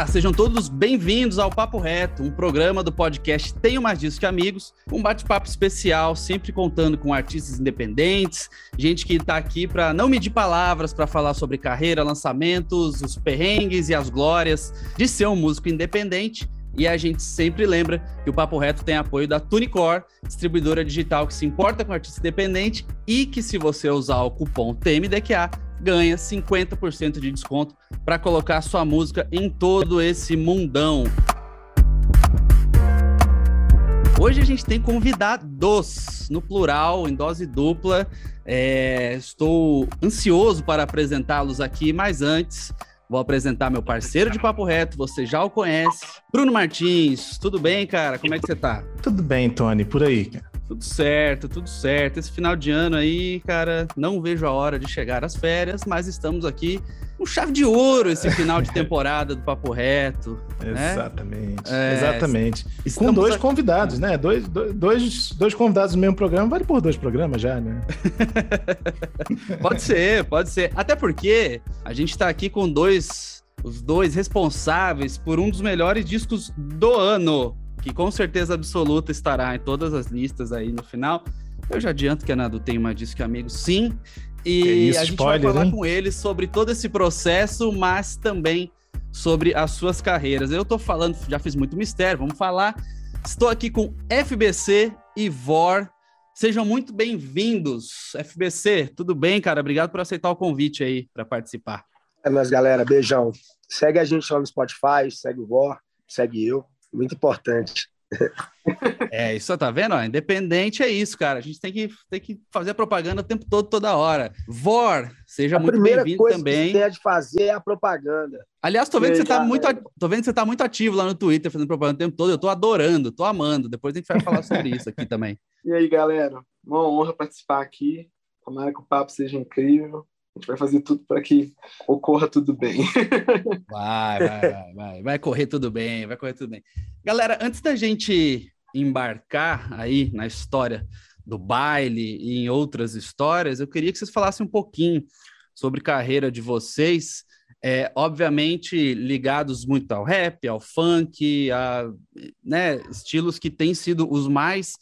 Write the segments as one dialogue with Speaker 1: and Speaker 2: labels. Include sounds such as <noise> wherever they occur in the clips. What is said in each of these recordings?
Speaker 1: Olá, sejam todos bem-vindos ao Papo Reto, um programa do podcast Tenho Mais Disso que Amigos, um bate-papo especial, sempre contando com artistas independentes, gente que está aqui para não medir palavras, para falar sobre carreira, lançamentos, os perrengues e as glórias de ser um músico independente. E a gente sempre lembra que o Papo Reto tem apoio da Tunicor, distribuidora digital que se importa com artista independente e que, se você usar o cupom TMDQA, ganha 50% de desconto para colocar sua música em todo esse mundão. Hoje a gente tem convidados, no plural, em dose dupla. É, estou ansioso para apresentá-los aqui, mas antes vou apresentar meu parceiro de papo reto, você já o conhece, Bruno Martins. Tudo bem, cara? Como é que você tá?
Speaker 2: Tudo bem, Tony, por aí, cara.
Speaker 1: Tudo certo, tudo certo. Esse final de ano aí, cara, não vejo a hora de chegar às férias, mas estamos aqui com chave de ouro esse final de <laughs> temporada do Papo Reto.
Speaker 2: Né? Exatamente, é, exatamente. E com dois aqui... convidados, né? Dois, dois, dois convidados no mesmo programa, vale por dois programas já, né? <laughs>
Speaker 1: pode ser, pode ser. Até porque a gente está aqui com dois, os dois responsáveis por um dos melhores discos do ano que com certeza absoluta estará em todas as listas aí no final. Eu já adianto que a Nado tem uma disco amigo, sim. E isso, a gente spoiler, vai falar hein? com eles sobre todo esse processo, mas também sobre as suas carreiras. Eu tô falando, já fiz muito mistério, vamos falar. Estou aqui com FBC e VOR. Sejam muito bem-vindos. FBC, tudo bem, cara? Obrigado por aceitar o convite aí para participar.
Speaker 3: É, mas galera, beijão. Segue a gente lá no Spotify, segue o VOR, segue eu muito importante.
Speaker 1: É, isso tá vendo? Ó, independente é isso, cara. A gente tem que, tem que fazer a propaganda o tempo todo, toda hora. Vor, seja a muito bem-vindo também.
Speaker 3: A de fazer é a propaganda.
Speaker 1: Aliás, tô vendo, que você tá muito, tô vendo que você tá muito ativo lá no Twitter, fazendo propaganda o tempo todo. Eu tô adorando, tô amando. Depois a gente vai falar sobre isso aqui também. <laughs>
Speaker 4: E aí, galera? Uma honra participar aqui. Tomara que o papo seja incrível. Gente vai fazer tudo para que ocorra tudo bem. <laughs>
Speaker 1: Vai, vai, vai, vai. Vai correr tudo bem, vai correr tudo bem. Galera, antes da gente embarcar aí na história do baile e em outras histórias, eu queria que vocês falassem um pouquinho sobre carreira de vocês. É, obviamente ligados muito ao rap, ao funk, a né, estilos que têm sido os mais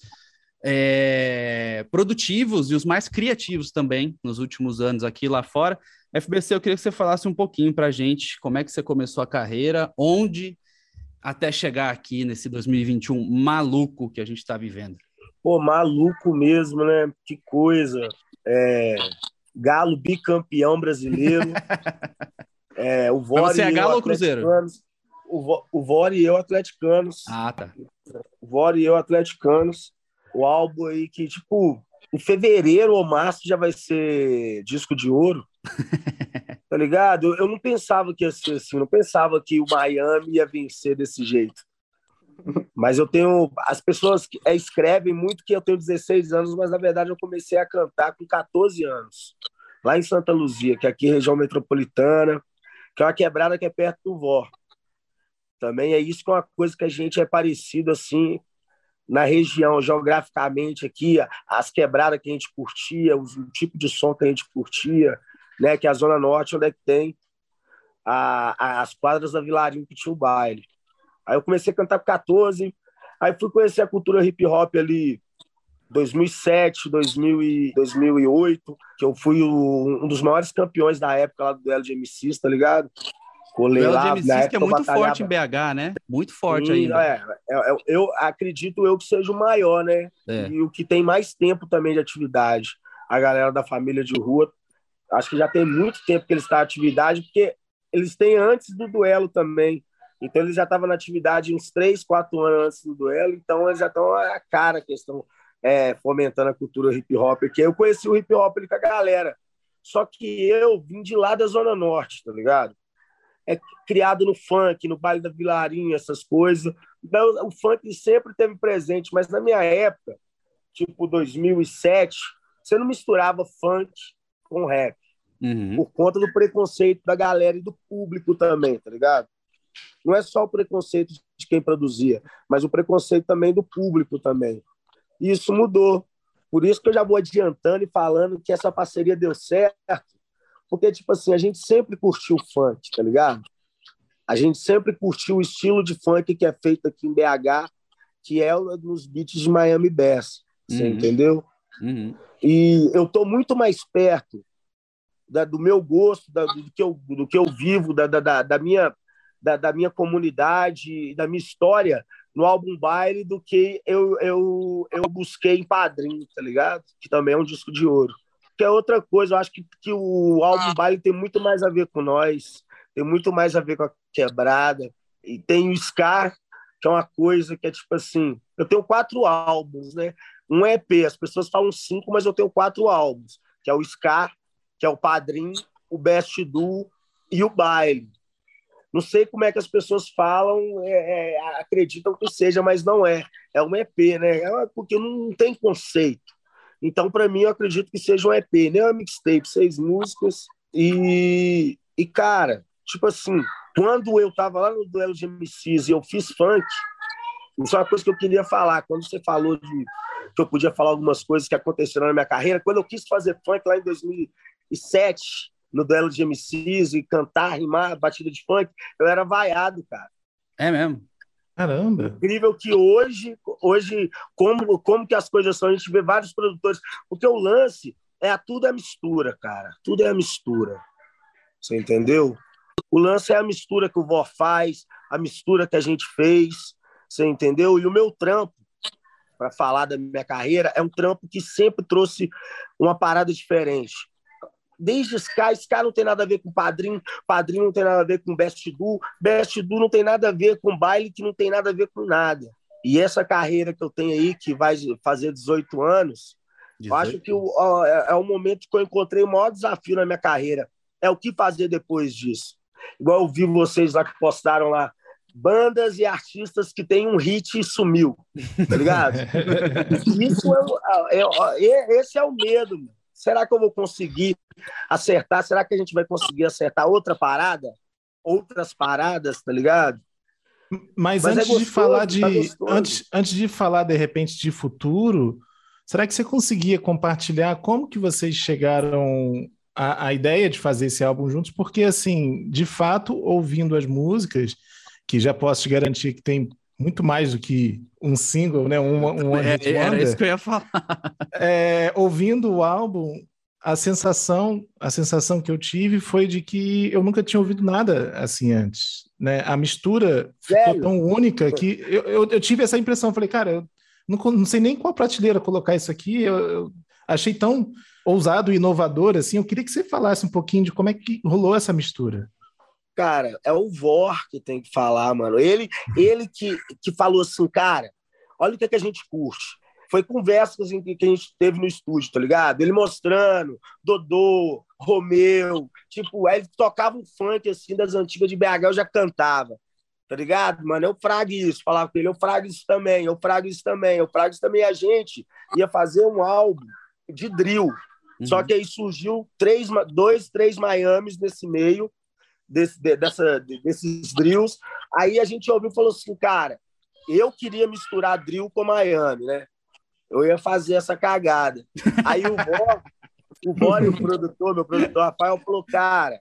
Speaker 1: é, produtivos e os mais criativos também nos últimos anos aqui lá fora. FBC, eu queria que você falasse um pouquinho para a gente como é que você começou a carreira, onde até chegar aqui nesse 2021 maluco que a gente está vivendo.
Speaker 3: Pô, maluco mesmo, né? Que coisa. É... Galo bicampeão brasileiro. <laughs> é, o Vore
Speaker 1: você é Galo ou Cruzeiro?
Speaker 3: O, o Vore e eu, atleticanos.
Speaker 1: Ah, tá.
Speaker 3: O Vore e eu, atleticanos o álbum aí que, tipo, em fevereiro ou março já vai ser disco de ouro. <laughs> tá ligado? Eu não pensava que ia ser assim, não pensava que o Miami ia vencer desse jeito. Mas eu tenho. As pessoas que, é, escrevem muito que eu tenho 16 anos, mas na verdade eu comecei a cantar com 14 anos, lá em Santa Luzia, que é aqui região metropolitana, que é uma quebrada que é perto do Vó. Também é isso que é uma coisa que a gente é parecido assim, na região, geograficamente aqui, as quebradas que a gente curtia, o, tipo de som que a gente curtia, né? Que é a Zona Norte, onde é que tem a, a, as quadras da Vilarinho que tinha o baile. Aí eu comecei a cantar com 14, aí fui conhecer a cultura hip hop ali 2007, 2000 e 2008, que eu fui o, um dos maiores campeões da época lá do LGMC, tá ligado?
Speaker 1: Colei o lá, que é muito forte em BH, né? Muito forte ainda.
Speaker 3: É, é, é, eu acredito eu que seja o maior, né? É. E o que tem mais tempo também de atividade. A galera da família de rua, acho que já tem muito tempo que eles estão em atividade, porque eles têm antes do duelo também. Então eles já estavam na atividade uns três, quatro anos antes do duelo, então eles já estão a cara que estão é, fomentando a cultura hip hop. Que eu conheci o hip hop com a galera. Só que eu vim de lá da Zona Norte, tá ligado? É criado no funk, no baile da Vilarinho, essas coisas. Então, o funk sempre teve presente, mas na minha época, tipo 2007, você não misturava funk com rap. Uhum. Por conta do preconceito da galera e do público também, tá ligado? Não é só o preconceito de quem produzia, mas o preconceito também do público também. E isso mudou. Por isso que eu já vou adiantando e falando que essa parceria deu certo, porque, tipo assim, a gente sempre curtiu funk, tá ligado? A gente sempre curtiu o estilo de funk que é feito aqui em BH, que é nos beats de Miami Bass. Você uhum. entendeu? Uhum. E eu tô muito mais perto da, do meu gosto, da, do, que eu, do que eu vivo, da, da, da minha, da, da, minha comunidade, da minha história no álbum Baile do que eu, eu, eu busquei em Padrinho, tá ligado? Que também é um disco de ouro. Que é outra coisa, eu acho que, que o álbum Baile tem muito mais a ver com nós, tem muito mais a ver com a quebrada, e tem o Scar, que é uma coisa que é tipo assim, eu tenho quatro álbuns, né? Um EP, as pessoas falam cinco, mas eu tenho quatro álbuns, que é o Scar, que é o Padrim, o Best Do e o Baile. Não sei como é que as pessoas falam, é, é, acreditam que seja, mas não é. É um EP, né? É porque não tem conceito. Então, para mim, eu acredito que seja um EP, né? Uma mixtape, seis músicas. E, e, cara, tipo assim, quando eu tava lá no duelo de MCs e eu fiz funk, isso é uma coisa que eu queria falar. Quando você falou de que eu podia falar algumas coisas que aconteceram na minha carreira, quando eu quis fazer funk lá em 2007, no duelo de MCs e cantar, rimar, batida de funk, eu era vaiado, cara.
Speaker 1: É mesmo?
Speaker 2: Caramba!
Speaker 3: Incrível que hoje, hoje como, como que as coisas são, a gente vê vários produtores, porque o lance é tudo é mistura, cara. Tudo é a mistura. Você entendeu? O lance é a mistura que o Vó faz, a mistura que a gente fez, você entendeu? E o meu trampo, para falar da minha carreira, é um trampo que sempre trouxe uma parada diferente desde Sky, Sky não tem nada a ver com Padrinho, Padrinho não tem nada a ver com Best Do, Best Do não tem nada a ver com baile, que não tem nada a ver com nada. E essa carreira que eu tenho aí, que vai fazer 18 anos, 18. eu acho que é, é o momento que eu encontrei o maior desafio na minha carreira. É o que fazer depois disso. Igual eu vi vocês lá que postaram lá, bandas e artistas que têm um hit e sumiu, tá ligado? <laughs> Isso é, é, é, esse é o medo, mano. Será que eu vou conseguir acertar? Será que a gente vai conseguir acertar outra parada? Outras paradas, tá ligado?
Speaker 2: Mas, Mas é antes é gostoso, de falar de tá antes, antes de falar de repente de futuro, será que você conseguia compartilhar como que vocês chegaram à, à ideia de fazer esse álbum juntos? Porque assim, de fato, ouvindo as músicas, que já posso te garantir que tem muito mais do que um single, né? Um, um
Speaker 1: é, era isso que eu ia falar. <laughs>
Speaker 2: É, ouvindo o álbum, a sensação, a sensação que eu tive foi de que eu nunca tinha ouvido nada assim antes, né? A mistura Sério? ficou tão única que eu, eu, eu, tive essa impressão. Falei, cara, eu não, não sei nem qual prateleira colocar isso aqui. Eu, eu achei tão ousado e inovador assim. Eu queria que você falasse um pouquinho de como é que rolou essa mistura.
Speaker 3: Cara, é o Vor que tem que falar, mano. Ele, ele que, que falou assim, cara, olha o que, é que a gente curte. Foi conversas que a gente teve no estúdio, tá ligado? Ele mostrando, Dodô, Romeu, tipo, aí ele tocava um funk assim das antigas de BH, eu já cantava, tá ligado? Mano, eu frago isso, falava com ele, eu frago isso também, eu frago isso também, eu frago isso também. A gente ia fazer um álbum de drill. Uhum. Só que aí surgiu três, dois, três Miamis nesse meio, desse, dessa, desses drills. Aí a gente ouviu e falou assim, cara, eu queria misturar drill com Miami, né? Eu ia fazer essa cagada. Aí o Bó, o e o produtor, meu produtor Rafael, falou, cara,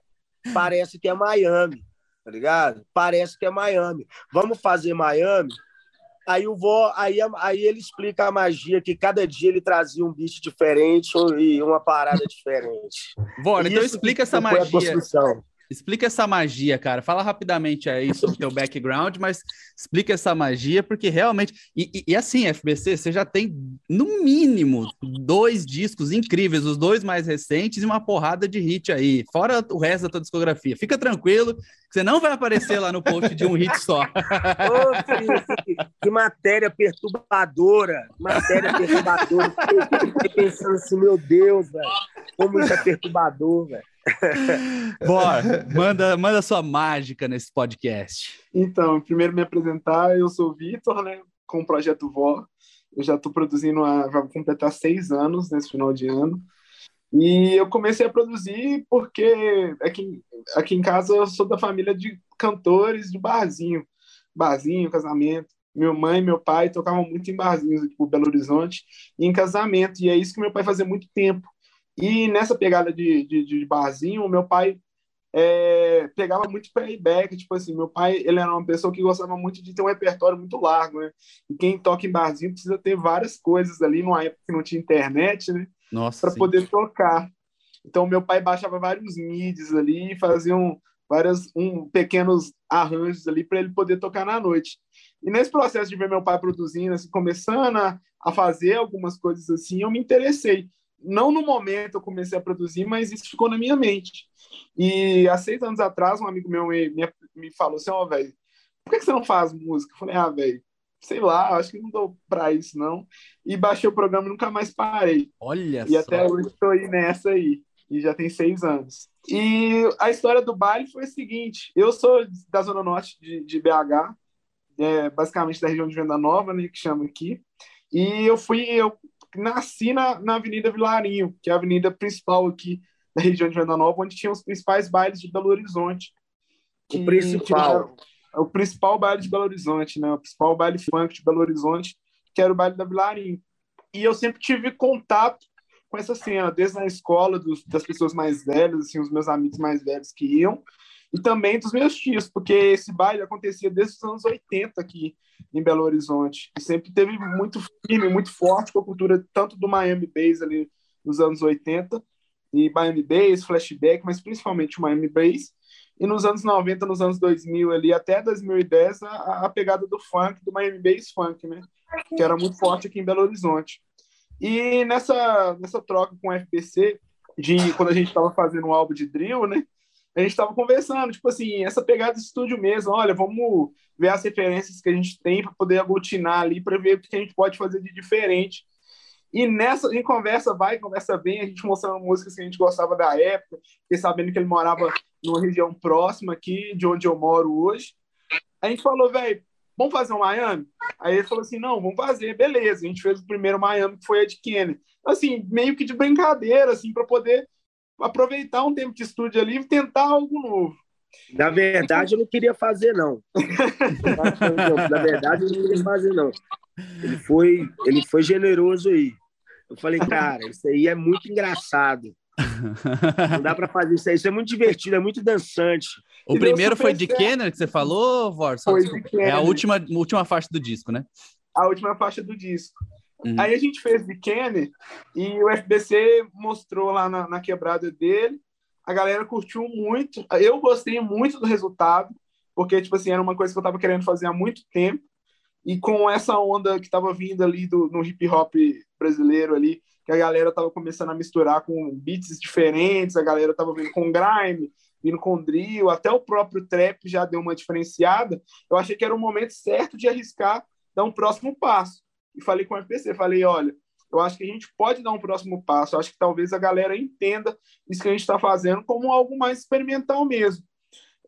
Speaker 3: parece que é Miami, tá ligado? Parece que é Miami. Vamos fazer Miami? Aí o vó, aí, aí ele explica a magia que cada dia ele trazia um bicho diferente e uma parada diferente.
Speaker 1: Vó, então explica essa magia. Explica essa magia, cara. Fala rapidamente aí sobre o teu background, mas explica essa magia, porque realmente. E, e, e, assim, FBC, você já tem, no mínimo, dois discos incríveis, os dois mais recentes, e uma porrada de hit aí, fora o resto da tua discografia. Fica tranquilo, que você não vai aparecer lá no post de um hit só. Ô,
Speaker 3: que, que, matéria perturbadora! Matéria perturbadora. Fiquei pensando assim, meu Deus, velho. Como isso é perturbador, velho.
Speaker 1: Bora, manda, manda sua mágica nesse podcast.
Speaker 4: Então, primeiro me apresentar, eu sou o Vitor, né, com o Projeto Vó. Eu já estou produzindo, vai completar seis anos nesse final de ano. E eu comecei a produzir porque aqui, aqui em casa eu sou da família de cantores de barzinho. Barzinho, casamento. Minha mãe e meu pai tocavam muito em barzinhos por Belo Horizonte e em casamento. E é isso que meu pai fazia muito tempo. E nessa pegada de, de, de barzinho, o meu pai é, pegava muito playback, tipo assim, meu pai, ele era uma pessoa que gostava muito de ter um repertório muito largo, né? E quem toca em barzinho precisa ter várias coisas ali, numa época que não tinha internet, né?
Speaker 1: Nossa.
Speaker 4: Para poder tocar. Então, meu pai baixava vários midis ali e faziam vários um, pequenos arranjos ali para ele poder tocar na noite. E nesse processo de ver meu pai produzindo, assim, começando a, a fazer algumas coisas assim, eu me interessei. Não no momento eu comecei a produzir, mas isso ficou na minha mente. E há seis anos atrás, um amigo meu me, me, me falou assim: Ó, oh, velho, por que, que você não faz música? Eu falei: Ah, velho, sei lá, acho que não dou pra isso, não. E baixei o programa e nunca mais parei.
Speaker 1: Olha
Speaker 4: E
Speaker 1: só.
Speaker 4: até hoje estou aí nessa aí. E já tem seis anos. E a história do baile foi a seguinte: eu sou da Zona Norte de, de BH, é, basicamente da região de Venda Nova, né, que chama aqui. E eu fui, eu nasci na, na Avenida Vilarinho, que é a avenida principal aqui da região de Venda Nova, onde tinha os principais bailes de Belo Horizonte.
Speaker 3: O principal.
Speaker 4: o principal baile de Belo Horizonte, né? O principal baile funk de Belo Horizonte, que era o baile da Vilarinho. E eu sempre tive contato com essa cena, desde a escola, dos, das pessoas mais velhas, assim, os meus amigos mais velhos que iam, e também dos meus tios, porque esse baile acontecia desde os anos 80 aqui em Belo Horizonte, e sempre teve muito firme, muito forte com a cultura tanto do Miami Bass ali nos anos 80, e Miami Bass, flashback, mas principalmente o Miami Bass, e nos anos 90, nos anos 2000 ali, até 2010, a, a pegada do funk, do Miami Bass Funk, né, que era muito forte aqui em Belo Horizonte. E nessa, nessa troca com o FBC, de quando a gente estava fazendo um álbum de drill, né? A gente estava conversando, tipo assim, essa pegada de estúdio mesmo, olha, vamos ver as referências que a gente tem para poder aglutinar ali, para ver o que a gente pode fazer de diferente. E nessa, gente conversa, vai, conversa bem, a gente mostrando músicas que a gente gostava da época, porque sabendo que ele morava numa região próxima aqui, de onde eu moro hoje. A gente falou, velho, vamos fazer um Miami? Aí ele falou assim, não, vamos fazer, beleza. A gente fez o primeiro Miami, que foi a de Kennedy. Assim, meio que de brincadeira, assim, para poder aproveitar um tempo de estúdio ali e tentar algo novo.
Speaker 3: Na verdade, eu não queria fazer, não. <laughs> Na verdade, eu não queria fazer, não. Ele foi, ele foi generoso aí. Eu falei, cara, isso aí é muito engraçado. Não dá para fazer isso aí. Isso é muito divertido, é muito dançante.
Speaker 1: O
Speaker 4: E deu
Speaker 1: primeiro foi de
Speaker 4: certo.
Speaker 1: Kenner que você falou, Vor?
Speaker 4: Foi de Kenner.
Speaker 1: É a última, última faixa do disco, né?
Speaker 4: A última faixa do disco.
Speaker 1: Uhum.
Speaker 4: Aí a gente fez de Kenny e o FBC mostrou lá na, na quebrada dele. A galera curtiu muito. Eu gostei muito do resultado, porque, tipo assim, era uma coisa que eu tava querendo fazer há muito tempo. E com essa onda que tava vindo ali do, no hip hop brasileiro ali, que a galera tava começando a misturar com beats diferentes, a galera tava vindo com grime, vindo com drill, até o próprio trap já deu uma diferenciada. Eu achei que era o momento certo de arriscar dar um próximo passo. E falei com o FPC, falei, olha, eu acho que a gente pode dar um próximo passo, eu acho que talvez a galera entenda isso que a gente está fazendo como algo mais experimental mesmo.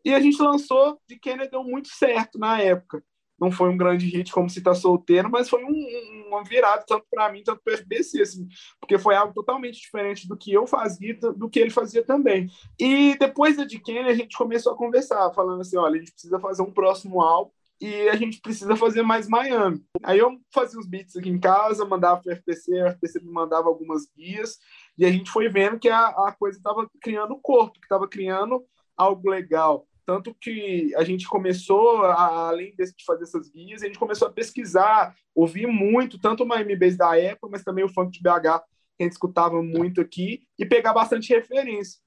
Speaker 4: E a gente lançou de Kennedy deu muito certo na época. Não foi um grande hit como se tá solteiro, mas foi um, um, uma virada tanto para mim, tanto para o FBC, assim, porque foi algo totalmente diferente do que eu fazia, do que ele fazia também. E depois da de Kennedy, a gente começou a conversar, falando assim, olha, a gente precisa fazer um próximo álbum e a gente precisa fazer mais Miami. Aí eu fazia os beats aqui em casa, mandava para o FPC, o FPC me mandava algumas guias, e a gente foi vendo que a, a coisa estava criando corpo, que estava criando algo legal. Tanto que a gente começou, a, além de fazer essas guias, a gente começou a pesquisar, ouvir muito, tanto o Miami Bass da época, mas também o funk de BH, que a gente escutava muito aqui, e pegar bastante referência.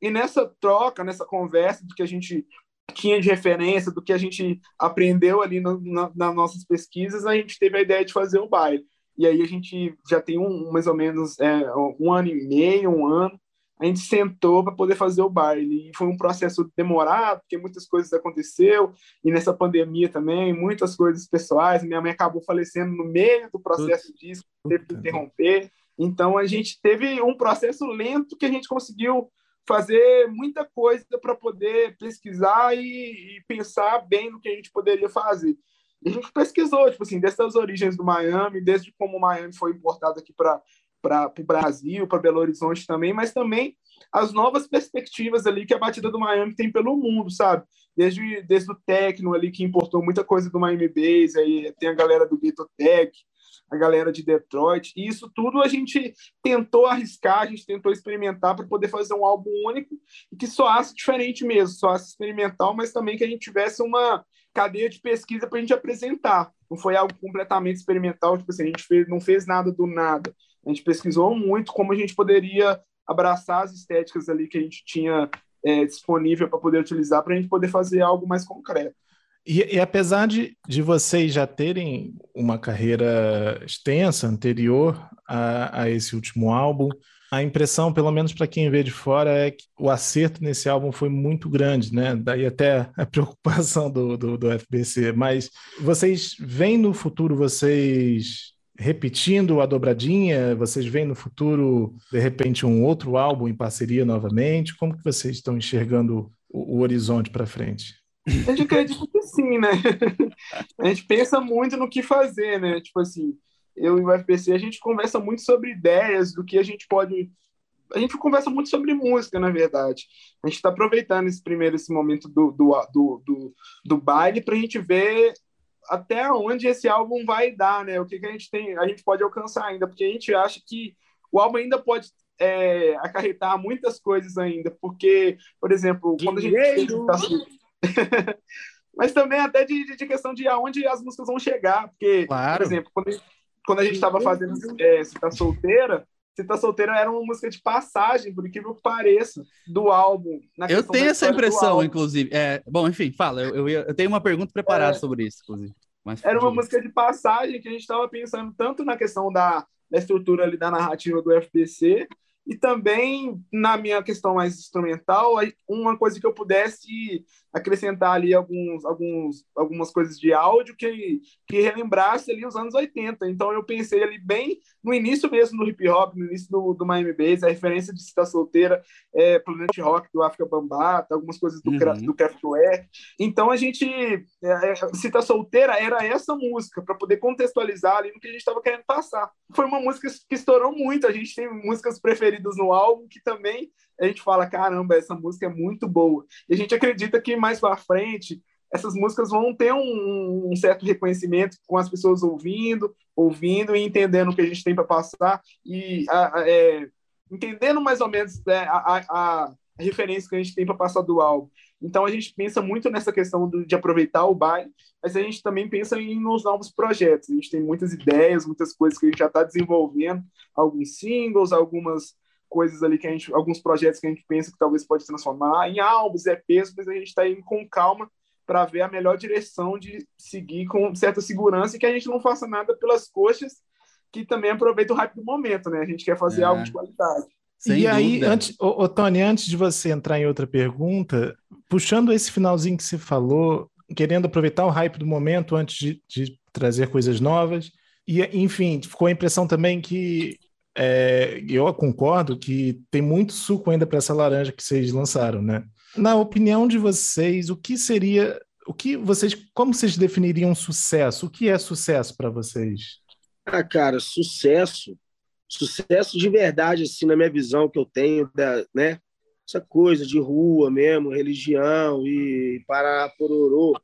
Speaker 4: E nessa troca, nessa conversa do que a gente tinha de referência, do que a gente aprendeu ali no, na, nas nossas pesquisas, a gente teve a ideia de fazer o baile. E aí a gente já tem um, mais ou menos é, um ano e meio, um ano, a gente sentou para poder fazer o baile. E foi um processo demorado, porque muitas coisas aconteceu, e nessa pandemia também, muitas coisas pessoais. Minha mãe acabou falecendo no meio do processo disso, teve que interromper. Então a gente teve um processo lento que a gente conseguiu fazer muita coisa para poder pesquisar e, e, pensar bem no que a gente poderia fazer. A gente pesquisou, tipo assim, desde as origens do Miami, desde como o Miami foi importado aqui para o Brasil, para Belo Horizonte também, mas também as novas perspectivas ali que a batida do Miami tem pelo mundo, sabe? Desde, desde o Tecno ali, que importou muita coisa do Miami Bass, aí tem a galera do Ghetto Tech, a galera de Detroit. E isso tudo a gente tentou arriscar, a gente tentou experimentar para poder fazer um álbum único e que soasse diferente mesmo, soasse experimental, mas também que a gente tivesse uma cadeia de pesquisa para a gente apresentar. Não foi algo completamente experimental, tipo assim, a gente fez, não fez nada do nada. A gente pesquisou muito como a gente poderia abraçar as estéticas ali que a gente tinha é, disponível para poder utilizar, para a gente poder fazer algo mais concreto.
Speaker 2: E, e, apesar de, de vocês já terem uma carreira extensa anterior a, a esse último álbum, a impressão, pelo menos para quem vê de fora, é que o acerto nesse álbum foi muito grande, né? Daí até a <laughs> preocupação do, do, do FBC. Mas vocês veem no futuro vocês repetindo a dobradinha? Vocês veem no futuro, de repente, um outro álbum em parceria novamente? Como que vocês estão enxergando o, o horizonte para frente?
Speaker 4: A gente acredita que sim, né? <laughs> A gente pensa muito no que fazer, né? Tipo assim, eu e o FPC, a gente conversa muito sobre ideias, do que a gente pode. A gente conversa muito sobre música, na verdade. A gente está aproveitando esse primeiro esse momento do, do, do, do, do baile para a gente ver até onde esse álbum vai dar, né? O que, que a gente tem, a gente pode alcançar ainda, porque a gente acha que o álbum ainda pode é, acarretar muitas coisas ainda, porque, por exemplo, quando a gente <laughs> Mas também até de, de, questão de aonde as músicas vão chegar. Porque, claro. por exemplo, quando, quando a gente estava fazendo é, Se Tá Solteira, Se Tá Solteira era uma música de passagem, por incrível que pareça, do álbum.
Speaker 1: eu tenho essa impressão, inclusive. É, bom, enfim, fala. Eu, eu, eu tenho uma pergunta preparada é, sobre isso, inclusive.
Speaker 4: Mas, era uma música de passagem que a gente estava pensando tanto na questão da, da estrutura ali da narrativa do FBC, e também na minha questão mais instrumental, uma coisa que eu pudesse acrescentar ali alguns, alguns, algumas coisas de áudio que, que relembrasse ali os anos 80. Então eu pensei ali bem no início mesmo do hip hop, no início do, do Miami Bass, a referência de Cita Solteira, é, Planet Rock do África Bambata, algumas coisas do, uhum. do Kraftwerk. Então a gente, é, é, Cita Solteira era essa música, para poder contextualizar ali no que a gente estava querendo passar. Foi uma música que estourou muito, a gente tem músicas preferidas no álbum que também a gente fala, caramba, essa música é muito boa. E a gente acredita que mais para frente essas músicas vão ter um, um, certo reconhecimento com as pessoas ouvindo, ouvindo e entendendo o que a gente tem para passar e a, a, é, entendendo mais ou menos é, a, a, referência que a gente tem para passar do álbum. Então a gente pensa muito nessa questão do, de aproveitar o baile, mas a gente também pensa em nos novos projetos. A gente tem muitas ideias, muitas coisas que a gente já está desenvolvendo, alguns singles, algumas coisas ali que a gente, alguns projetos que a gente pensa que talvez pode transformar em álbuns, EPs, mas a gente está indo com calma para ver a melhor direção de seguir com certa segurança e que a gente não faça nada pelas coxas, que também aproveita o hype do momento, né? A gente quer fazer é. algo de qualidade.
Speaker 2: Sem e dúvida. aí, antes, ô, ô, Tony, antes de você entrar em outra pergunta, puxando esse finalzinho que você falou, querendo aproveitar o hype do momento antes de, de trazer coisas novas, e enfim, ficou a impressão também que é, eu concordo que tem muito suco ainda para essa laranja que vocês lançaram, né? Na opinião de vocês, o que seria, o que vocês, como vocês definiriam sucesso? O que é sucesso para vocês?
Speaker 3: Ah, cara, sucesso, sucesso de verdade, assim, na minha visão que eu tenho, da, né? Essa coisa de rua mesmo, religião e para pororô,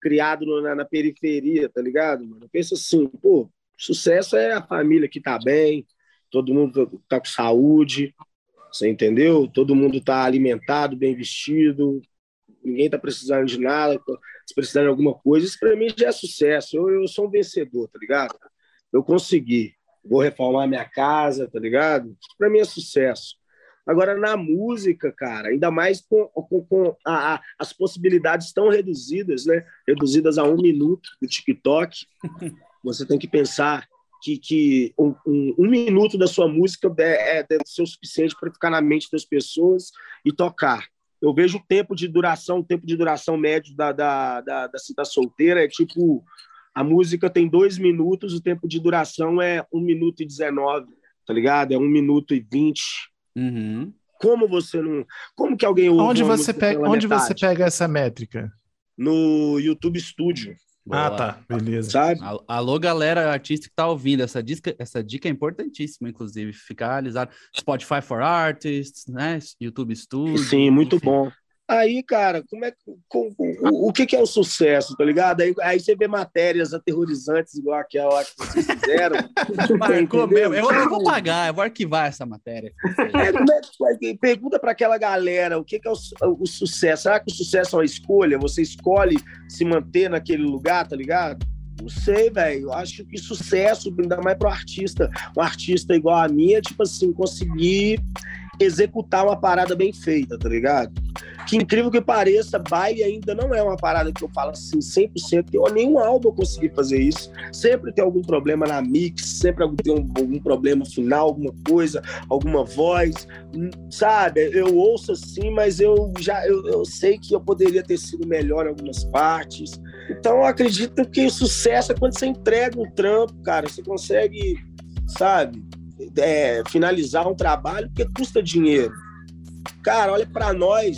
Speaker 3: criado na, na periferia, tá ligado, mano? Eu penso assim, pô, sucesso é a família que tá bem, todo mundo está com saúde, você entendeu? Todo mundo está alimentado, bem vestido, ninguém está precisando de nada, se precisar de alguma coisa, isso para mim já é sucesso. Eu, eu sou um vencedor, tá ligado? Eu consegui. Vou reformar minha casa, tá ligado? Isso para mim é sucesso. Agora, na música, cara, ainda mais com, com, com a, a, as possibilidades tão reduzidas, né? Reduzidas a um minuto do TikTok, <laughs> você tem que pensar que, que um, um, um, minuto da sua música é, deve ser o suficiente para ficar na mente das pessoas e tocar. Eu vejo o tempo de duração, o tempo de duração médio da, da, da, da Cita Solteira é tipo, a música tem dois minutos, o tempo de duração é um minuto e dezenove, tá ligado? É um minuto e vinte.
Speaker 1: Uhum.
Speaker 3: Como você não... Como que alguém ouve
Speaker 2: Onde, você pega, onde você pega essa métrica?
Speaker 3: No YouTube Studio.
Speaker 2: Boa. Ah, tá. Beleza.
Speaker 3: Sabe?
Speaker 1: Alô, galera artista que tá ouvindo. Essa dica, essa dica é importantíssima, inclusive. Ficar alisado. Spotify for Artists, né? YouTube Studio.
Speaker 3: Sim, muito enfim. bom. Aí, cara, como é com, o, o, que, que é o sucesso, tá ligado? Aí, aí você vê matérias aterrorizantes igual aquela que vocês fizeram. <laughs>
Speaker 1: Marcou mesmo. Eu, eu, vou pagar, eu vou arquivar essa matéria.
Speaker 3: É, é, pergunta para aquela galera o que, que é o, o, sucesso. Será que o sucesso é uma escolha? Você escolhe se manter naquele lugar, tá ligado? Não sei, velho. Eu acho que sucesso, ainda mais pro artista, um artista igual a minha, tipo assim, conseguir executar uma parada bem feita, tá ligado? Que incrível que pareça, baile ainda não é uma parada que eu falo assim 100%, que eu nenhum álbum eu consegui fazer isso. Sempre tem algum problema na mix, sempre tem um, algum problema final, alguma coisa, alguma voz, sabe? Eu ouço assim, mas eu já eu, eu sei que eu poderia ter sido melhor em algumas partes. Então eu acredito que o sucesso é quando você entrega um trampo, cara, você consegue, sabe? É, finalizar um trabalho porque custa dinheiro. Cara, olha para nós,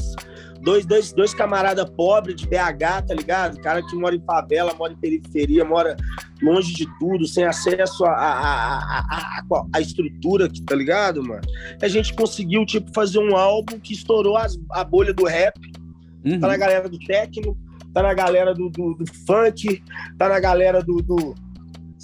Speaker 3: dois, dois, dois camaradas pobres de BH, tá ligado? Cara que mora em favela, mora em periferia, mora longe de tudo, sem acesso à a, a, a, a, estrutura, tá ligado, mano? A gente conseguiu, tipo, fazer um álbum que estourou as, a bolha do rap, uhum. tá na galera do techno, tá na galera do, do, funk, tá na galera do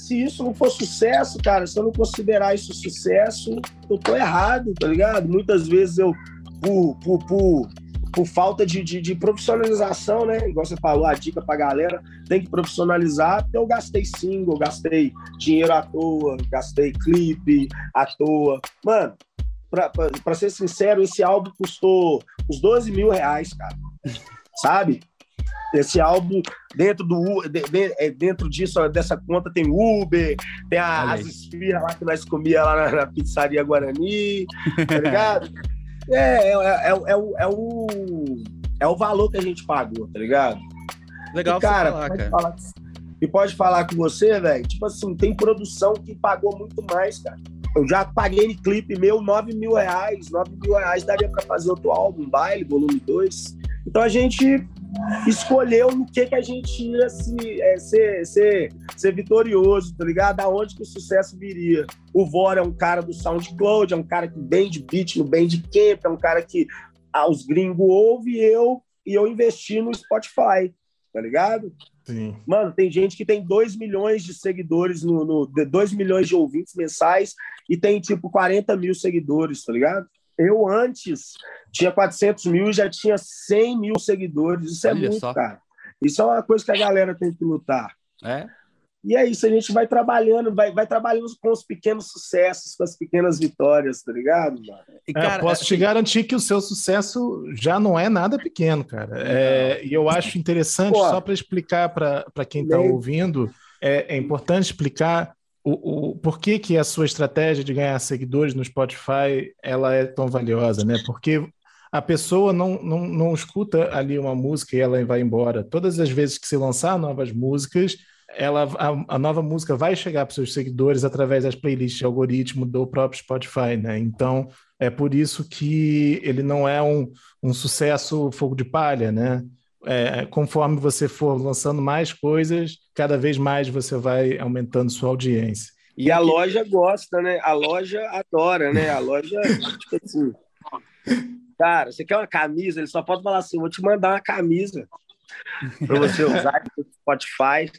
Speaker 3: se isso não for sucesso, cara, se eu não considerar isso sucesso, eu tô errado, tá ligado? Muitas vezes eu, por, por, por, por falta de, de, de, profissionalização, né? Igual você falou, a dica pra galera, tem que profissionalizar. Eu gastei single, gastei dinheiro à toa, gastei clipe à toa. Mano, pra, pra, pra ser sincero, esse álbum custou uns 12 mil reais, cara. Sabe? Esse álbum, dentro do de, de, é, dentro disso, dessa conta, tem Uber, tem a, as esfirras lá que nós comia lá na, na pizzaria Guarani, tá <laughs> ligado? é, é, é, é, o, é, o, é o valor que a gente pagou, tá ligado?
Speaker 1: Legal e, cara, falar, cara.
Speaker 3: Falar, e pode falar com você, velho, tipo assim, tem produção que pagou muito mais, cara. Eu já paguei em clipe meu 9 mil reais. 9 mil reais daria para fazer outro álbum, baile, volume 2. Então a gente escolheu no que, que a gente ia se, é, ser, ser, ser vitorioso, tá ligado? Aonde que o sucesso viria. O Vor é um cara do SoundCloud, é um cara que bem de beat, no bem de camp, é um cara que ah, os gringos ouvem e eu, e eu investi no Spotify, tá ligado?
Speaker 2: Sim.
Speaker 3: Mano, tem gente que tem 2 milhões de seguidores, no, no 2 milhões de ouvintes mensais e tem tipo 40 mil seguidores, tá ligado? Eu antes tinha 400 mil e já tinha 100 mil seguidores. Isso é Olha muito, só. cara. Isso é uma coisa que a galera tem que lutar.
Speaker 1: É?
Speaker 3: E é isso, a gente vai trabalhando, vai, vai trabalhando com os pequenos sucessos, com as pequenas vitórias, tá ligado, mano?
Speaker 2: E, cara, é, posso é... te garantir que o seu sucesso já não é nada pequeno, cara. É, e eu acho interessante, Pô, só para explicar para quem está ouvindo, é, é importante explicar o, o, por que, que a sua estratégia de ganhar seguidores no Spotify ela é tão valiosa, né? Porque a pessoa não, não, não escuta ali uma música e ela vai embora. Todas as vezes que se lançar novas músicas, ela, a, a nova música vai chegar para seus seguidores através das playlists de algoritmo do próprio Spotify, né? Então, é por isso que ele não é um, um sucesso fogo de palha, né? É, conforme você for lançando mais coisas, cada vez mais você vai aumentando sua audiência.
Speaker 3: E a loja gosta, né? A loja adora, né? A loja, tipo assim, cara, você quer uma camisa? Ele só pode falar assim: vou te mandar uma camisa para você usar no Spotify.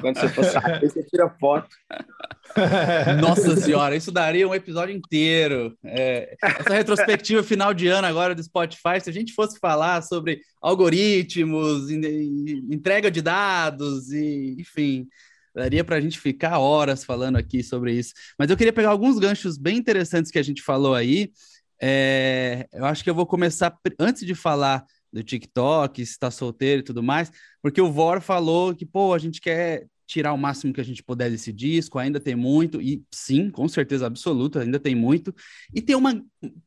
Speaker 3: Quando você for sair, você tira foto. <laughs>
Speaker 1: Nossa senhora, isso daria um episódio inteiro. É, essa retrospectiva final de ano agora do Spotify, se a gente fosse falar sobre algoritmos, entrega de dados e, enfim, daria para a gente ficar horas falando aqui sobre isso. Mas eu queria pegar alguns ganchos bem interessantes que a gente falou aí. É, eu acho que eu vou começar antes de falar do TikTok, se está solteiro e tudo mais, porque o Vor falou que, pô, a gente quer tirar o máximo que a gente puder desse disco, ainda tem muito, e sim, com certeza absoluta, ainda tem muito. E tem uma,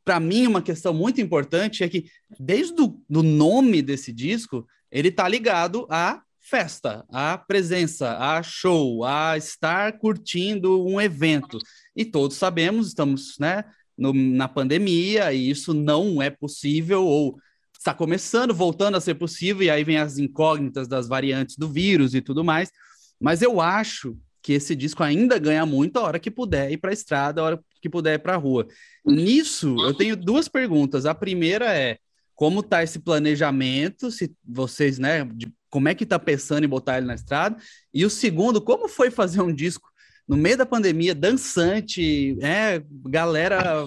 Speaker 1: para mim, uma questão muito importante, é que desde o do nome desse disco, ele tá ligado à festa, à presença, a show, a estar curtindo um evento. E todos sabemos, estamos, né, no, na pandemia, e isso não é possível, ou está começando, voltando a ser possível, e aí vem as incógnitas das variantes do vírus e tudo mais. Mas eu acho que esse disco ainda ganha muito a hora que puder ir para a estrada, a hora que puder ir para a rua. Nisso, eu tenho duas perguntas. A primeira é: como tá esse planejamento, se vocês, né, de, como é que tá pensando em botar ele na estrada? E o segundo, como foi fazer um disco no meio da pandemia, dançante, é, galera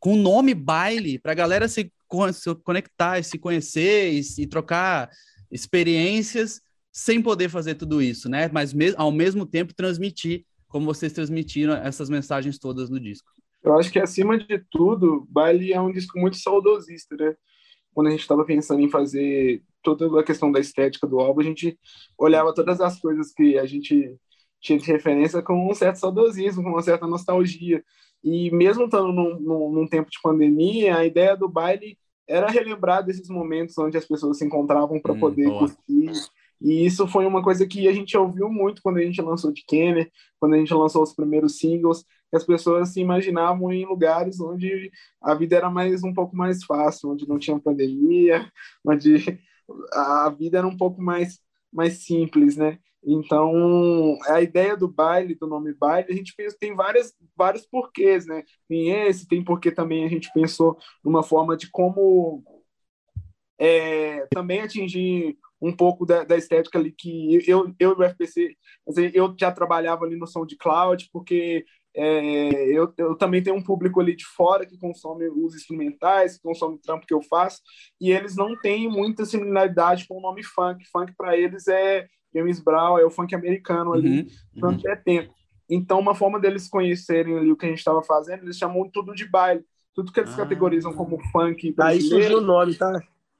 Speaker 1: com nome baile, para galera se, se conectar, se conhecer e, e, trocar experiências sem poder fazer tudo isso, né? Mas me, ao mesmo tempo transmitir como vocês transmitiram essas mensagens todas no disco.
Speaker 4: Eu acho que acima de tudo, Baile é um disco muito saudosista, né? quando a gente estava pensando em fazer toda a questão da estética do álbum, a gente olhava todas as coisas que a gente tinha de referência com um certo saudosismo, com uma certa nostalgia. E mesmo estando num, num, num tempo de pandemia, a ideia do baile era relembrar desses momentos onde as pessoas se encontravam para hum, poder boa. curtir. E isso foi uma coisa que a gente ouviu muito quando a gente lançou de Kenner, quando a gente lançou os primeiros singles, que as pessoas se imaginavam em lugares onde a vida era mais um pouco mais fácil, onde não tinha pandemia, <laughs> onde a vida era um pouco mais mais simples, né? Então, a ideia do baile, do nome baile, a gente pensa, tem várias, vários porquês, né? Tem esse, tem porque também a gente pensou numa forma de como é, também atingir um pouco da, da, estética ali que eu, eu e o FPC, eu já trabalhava ali no som de cloud, porque é, eu, eu também tenho um público ali de fora que consome os instrumentais, que consome o trampo que eu faço, e eles não têm muita similaridade com o nome funk. Funk para eles é James Brown, é o funk americano ali, uhum, uhum. é tempo. Então, uma forma deles conhecerem ali o que a gente estava fazendo, eles chamam tudo de baile. Tudo que eles ah, categorizam como funk
Speaker 3: Aí surgiu o nome, tá?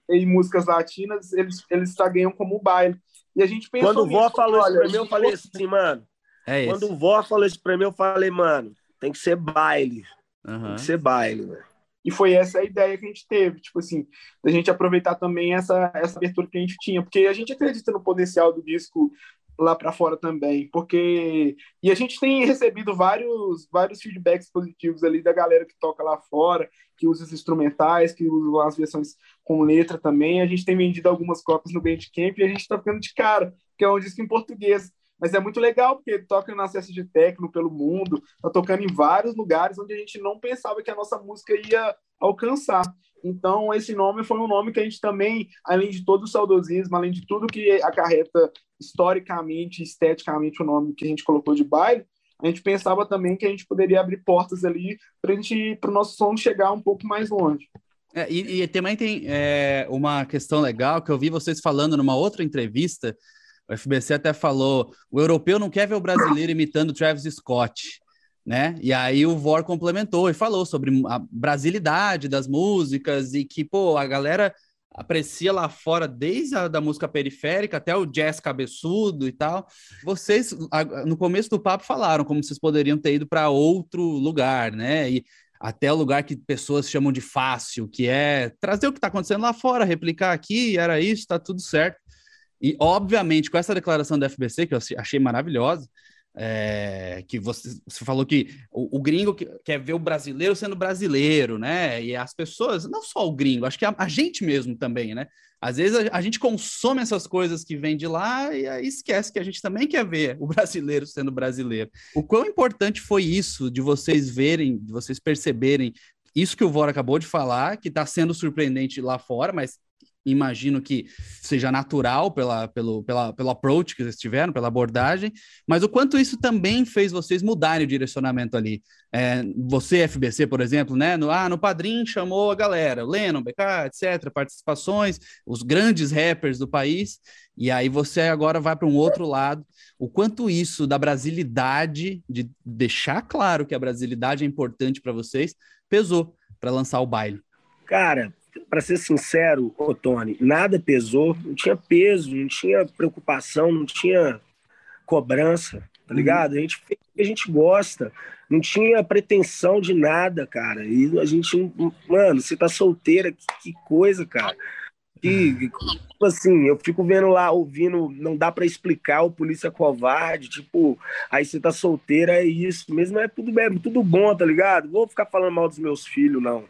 Speaker 4: E músicas latinas, eles, eles tagueiam como baile. E a gente pensou
Speaker 3: Quando o Vó falou isso pra mim, eu falei assim, mano, é Quando o Vó falou isso pra mim, eu falei, mano, tem que ser baile. Uhum. Tem que ser baile, velho.
Speaker 4: E foi essa a ideia que a gente teve, tipo assim, da gente aproveitar também essa, essa abertura que a gente tinha, porque a gente acredita no potencial do disco lá para fora também, porque e a gente tem recebido vários vários feedbacks positivos ali da galera que toca lá fora, que usa os instrumentais, que usa as versões com letra também. A gente tem vendido algumas cópias no Bandcamp e a gente está ficando de cara, que é um disco em português. Mas é muito legal, porque toca no acesso de techno pelo mundo, tá tocando em vários lugares onde a gente não pensava que a nossa música ia alcançar. Então, esse nome foi um nome que a gente também, além de todo o saudosismo, além de tudo que acarreta historicamente, esteticamente o nome que a gente colocou de baile, a gente pensava também que a gente poderia abrir portas ali para o nosso som chegar um pouco mais longe.
Speaker 1: É, e, e, também tem é, uma questão legal que eu vi vocês falando numa outra entrevista o FBC até falou: o europeu não quer ver o brasileiro imitando Travis Scott, né? E aí o Vor complementou e falou sobre a brasilidade das músicas e que, pô, a galera aprecia lá fora desde a da música periférica até o jazz cabeçudo e tal. Vocês no começo do papo falaram como vocês poderiam ter ido para outro lugar, né? E até o lugar que pessoas chamam de fácil, que é trazer o que está acontecendo lá fora, replicar aqui, era isso, está tudo certo. E, obviamente, com essa declaração da FBC, que eu achei maravilhosa, é, que você, você, falou que o, o, gringo quer ver o brasileiro sendo brasileiro, né? E as pessoas, não só o gringo, acho que a, a gente mesmo também, né? Às vezes a, a, gente consome essas coisas que vêm de lá e aí esquece que a gente também quer ver o <laughs> brasileiro sendo brasileiro. O quão importante foi isso de vocês verem, de vocês perceberem isso que o Vora acabou de falar, que está sendo surpreendente lá fora, mas imagino que seja natural pela, pelo, pela, pelo approach que vocês tiveram, pela abordagem, mas o quanto isso também fez vocês mudarem o direcionamento ali. É, você, FBC, por exemplo, né? No, ah, no Padrim chamou a galera, Lennon, BK, etc., participações, os grandes rappers do país, e aí você agora vai para um outro lado. O quanto isso da brasilidade, de deixar claro que a brasilidade é importante para vocês, pesou para lançar o baile.
Speaker 3: Cara, para ser sincero, ô Tony, nada pesou, não tinha peso, não tinha preocupação, não tinha cobrança, tá uhum. ligado? A gente fez o que a gente gosta, não tinha pretensão de nada, cara. E a gente, mano, você tá solteira, que, que coisa, cara. Que, tipo assim, eu fico vendo lá, ouvindo, não dá para explicar o polícia covarde, tipo, aí você tá solteira, é isso, mesmo é tudo, é tudo bom, tá ligado? Vou ficar falando mal dos meus filhos, não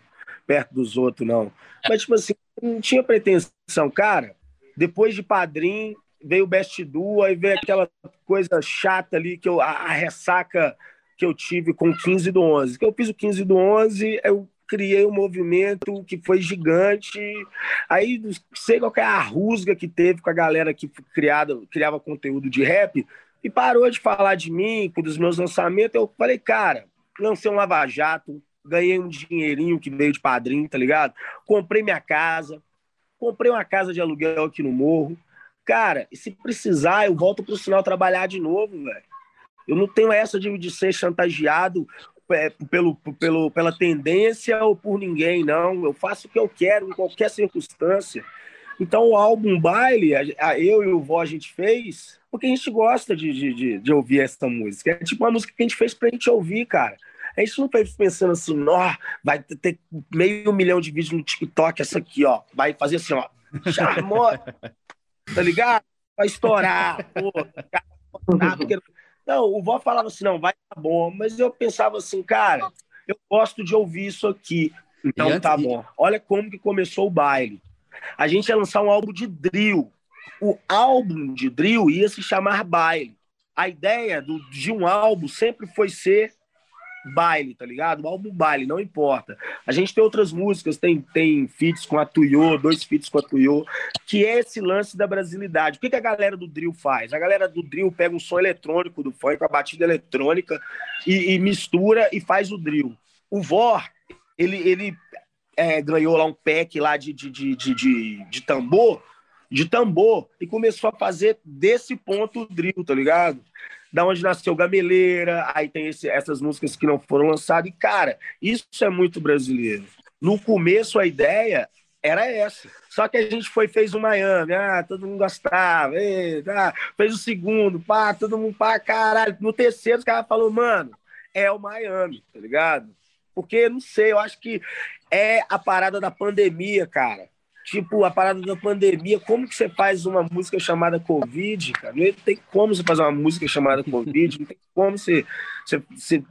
Speaker 3: perto dos outros, não. Mas, tipo assim, não tinha pretensão. Cara, depois de Padrim, veio o Best Duo, aí veio aquela coisa chata ali, que eu, a, a, ressaca que eu tive com 15 do 11. Que eu fiz o 15 do 11, eu, criei um movimento que foi gigante. Aí, sei qual é a rusga que teve com a galera que criada, criava conteúdo de rap e parou de falar de mim, dos meus lançamentos. Eu falei, cara, lancei um Lava Jato, ganhei um dinheirinho que veio de padrinho, tá ligado? Comprei minha casa, comprei uma casa de aluguel aqui no Morro. Cara, se precisar, eu volto pro sinal trabalhar de novo, velho. Eu não tenho essa de, de ser chantageado é, pelo, pelo, pela tendência ou por ninguém, não. Eu faço o que eu quero em qualquer circunstância. Então, o álbum Baile, a, a, eu e o Vó a gente fez porque a gente gosta de, de, de, de, ouvir essa música. É tipo uma música que a gente fez pra gente ouvir, cara. A gente não fez pensando assim, ó, vai ter meio milhão de vídeos no TikTok, essa aqui, ó. Vai fazer assim, ó. Charmou, tá ligado? Vai estourar. Pô, porque... <laughs> Não, o vó falava assim, não, vai tá bom. Mas eu pensava assim, cara, eu gosto de ouvir isso aqui. Então tá bom. Olha como que começou o baile. A gente ia lançar um álbum de drill o álbum de drill ia se chamar Baile. A ideia do, de um álbum sempre foi ser baile, tá ligado? O álbum baile, não importa. A gente tem outras músicas, tem, tem feats com a Tuyo, dois feats com a Tuyo, que é esse lance da brasilidade. O que, que a galera do drill faz? A galera do drill pega um som eletrônico do funk, a batida eletrônica, e, e, mistura e faz o drill. O Vor, ele, ele é, ganhou lá um pack lá de, de, de, de, de, de tambor, de tambor e começou a fazer desse ponto o drill, tá ligado? Da onde nasceu Gameleira, aí tem esse, essas músicas que não foram lançadas. E, cara, isso é muito brasileiro. No começo, a ideia era essa. Só que a gente foi fez o Miami, ah, todo mundo gostava, ah, fez o segundo, pá, todo mundo, pá, caralho. No terceiro, os caras falaram, mano, é o Miami, tá ligado? Porque, não sei, eu acho que é a parada da pandemia, cara tipo, a parada da pandemia, como que você faz uma música chamada Covid, cara? Não tem como você fazer uma música chamada Covid, não tem como você, você, você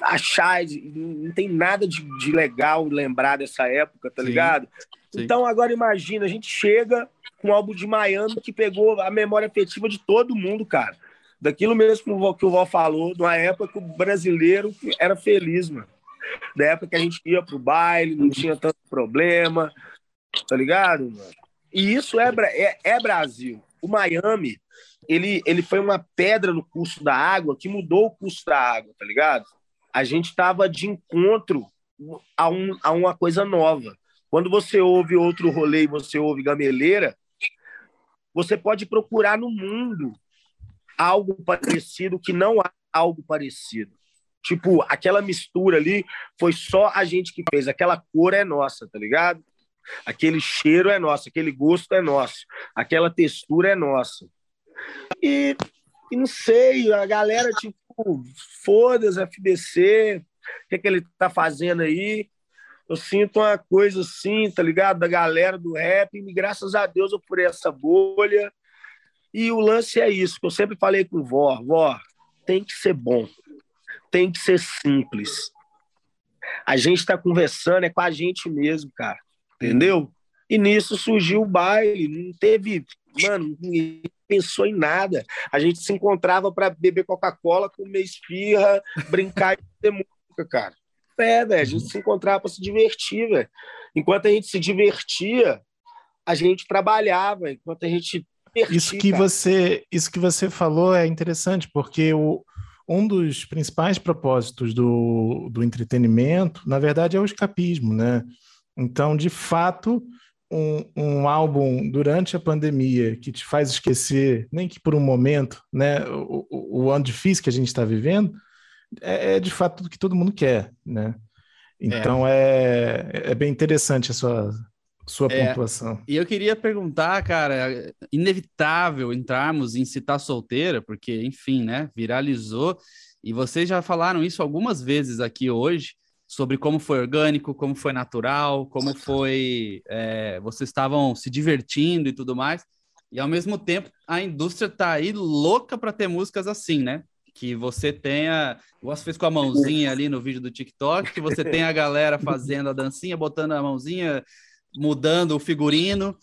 Speaker 3: achar, não tem nada de, de, legal lembrar dessa época, tá sim, ligado? Sim. Então, agora imagina, a gente chega com um álbum de Miami que pegou a memória afetiva de todo mundo, cara. Daquilo mesmo que o Val falou, de uma época que o brasileiro era feliz, mano. Da época que a gente ia pro baile, não tinha tanto problema, Tá ligado? E isso é, é, é Brasil. O Miami, ele, ele foi uma pedra no curso da água que mudou o curso da água, tá ligado? A gente estava de encontro a, um, a uma coisa nova. Quando você ouve outro rolê e você ouve gameleira, você pode procurar no mundo algo parecido que não há algo parecido. Tipo, aquela mistura ali foi só a gente que fez. Aquela cor é nossa, tá ligado? Aquele cheiro é nosso, aquele gosto é nosso, aquela textura é nossa. E, e não sei, a galera, tipo, foda-se, FBC, o que, é que ele tá fazendo aí? Eu sinto uma coisa assim, tá ligado? Da galera do rap, e graças a Deus eu furei essa bolha. E o lance é isso, que eu sempre falei com vó, vó, tem que ser bom, tem que ser simples. A gente está conversando, é com a gente mesmo, cara entendeu? E nisso surgiu o baile, não teve, mano, ninguém pensou em nada. A gente se encontrava para beber Coca-Cola, comer esfirra, brincar e ter música, cara. É, velho, a gente se encontrava para se divertir, velho. Enquanto a gente se divertia, a gente trabalhava, enquanto a gente
Speaker 2: divertia, isso que cara. você isso que você falou é interessante porque o, um dos principais propósitos do, do entretenimento, na verdade, é o escapismo, né? Então, de fato, um, um, álbum durante a pandemia que te faz esquecer, nem que por um momento, né, o, o, o ano difícil que a gente está vivendo, é, é, de fato tudo que todo mundo quer, né? Então é, é, é bem interessante a sua, sua é, pontuação.
Speaker 1: E eu queria perguntar, cara, é inevitável entrarmos em citar solteira, porque, enfim, né, viralizou, e vocês já falaram isso algumas vezes aqui hoje, sobre como foi orgânico, como foi natural, como foi. É, vocês estavam se divertindo e tudo mais. E ao mesmo tempo, a indústria tá aí louca para ter músicas assim, né? Que você tenha. Você fez com a mãozinha ali no vídeo do TikTok, que você tenha a galera fazendo a dancinha, botando a mãozinha, mudando o figurino.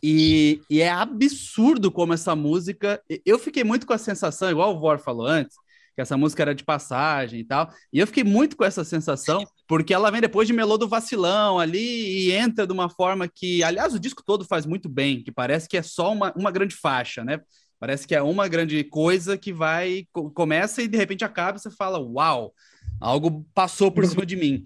Speaker 1: E, e é absurdo como essa música. Eu fiquei muito com a sensação, igual o Vor falou antes, que essa música era de passagem e tal. E eu fiquei muito com essa sensação porque ela vem depois de Melô do Vacilão ali e entra de uma forma que, aliás, o disco todo faz muito bem, que parece que é só uma, uma grande faixa, né? Parece que é uma grande coisa que vai, começa e de repente acaba e você fala, uau, algo passou por cima de mim.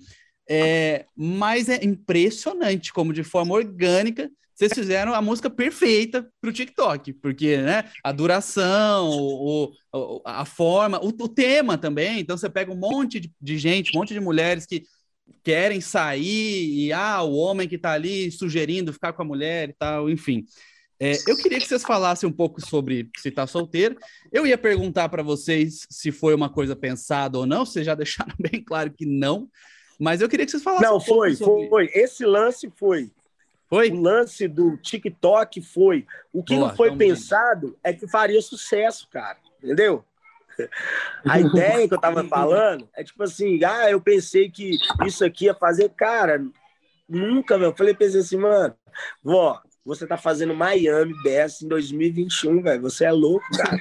Speaker 1: É, mas é impressionante como de forma orgânica vocês fizeram a música perfeita para o TikTok, porque né, a duração, o, o a forma, o, o, tema também. Então você pega um monte de, de, gente, um monte de mulheres que querem sair e ah, o homem que está ali sugerindo ficar com a mulher e tal, enfim. É, eu queria que vocês falassem um pouco sobre se está solteiro. Eu ia perguntar para vocês se foi uma coisa pensada ou não, vocês já <laughs> deixaram bem claro que não. Mas eu queria que vocês falassem.
Speaker 3: Não, um foi, sobre... foi. Esse lance foi.
Speaker 1: Foi?
Speaker 3: O lance do TikTok foi. O que Boa, não foi então pensado bem. é que faria sucesso, cara. Entendeu? <laughs> A ideia que eu tava falando é tipo assim, ah, eu pensei que isso aqui ia fazer, cara, nunca, meu. Eu falei, pensei assim, mano, vó, você tá fazendo Miami Best em 2021, velho. Você é louco, cara.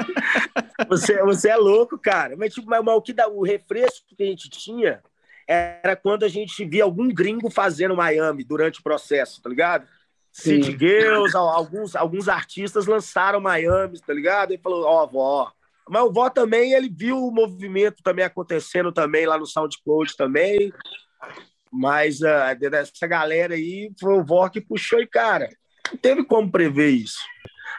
Speaker 3: <laughs> você, você é louco, cara. Mas, tipo, mas, mas o que dá o refresco que a gente tinha era quando a gente via algum gringo fazendo Miami durante o processo, tá ligado? City Girls, alguns, alguns artistas lançaram Miami, tá ligado? E falou, ó, oh, vó. Mas o vó também, ele viu o movimento também acontecendo também lá no SoundCloud também. Mas uh, dessa galera aí, foi o vó que puxou e, cara, não teve como prever isso.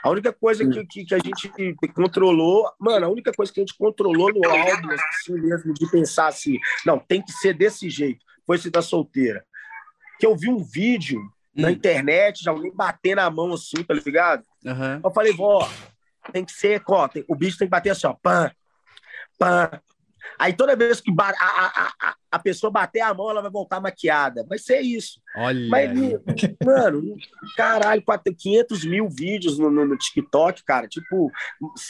Speaker 3: A única coisa que, que, que, a gente controlou, mano, a única coisa que a gente controlou no álbum, assim mesmo, de pensar assim, não, tem que ser desse jeito, foi se da solteira. Que eu vi um vídeo hum. na internet de alguém bater na mão assim, tá ligado? Uhum. Eu falei, vó, tem que ser, ó, tem, o bicho tem que bater assim, ó, pã, pã, Aí toda vez que a, a, a, a, pessoa bater a mão, ela vai voltar maquiada. Vai ser isso.
Speaker 1: Olha.
Speaker 3: Mas, <laughs> mano, caralho, 500 mil vídeos no, no, no, TikTok, cara. Tipo,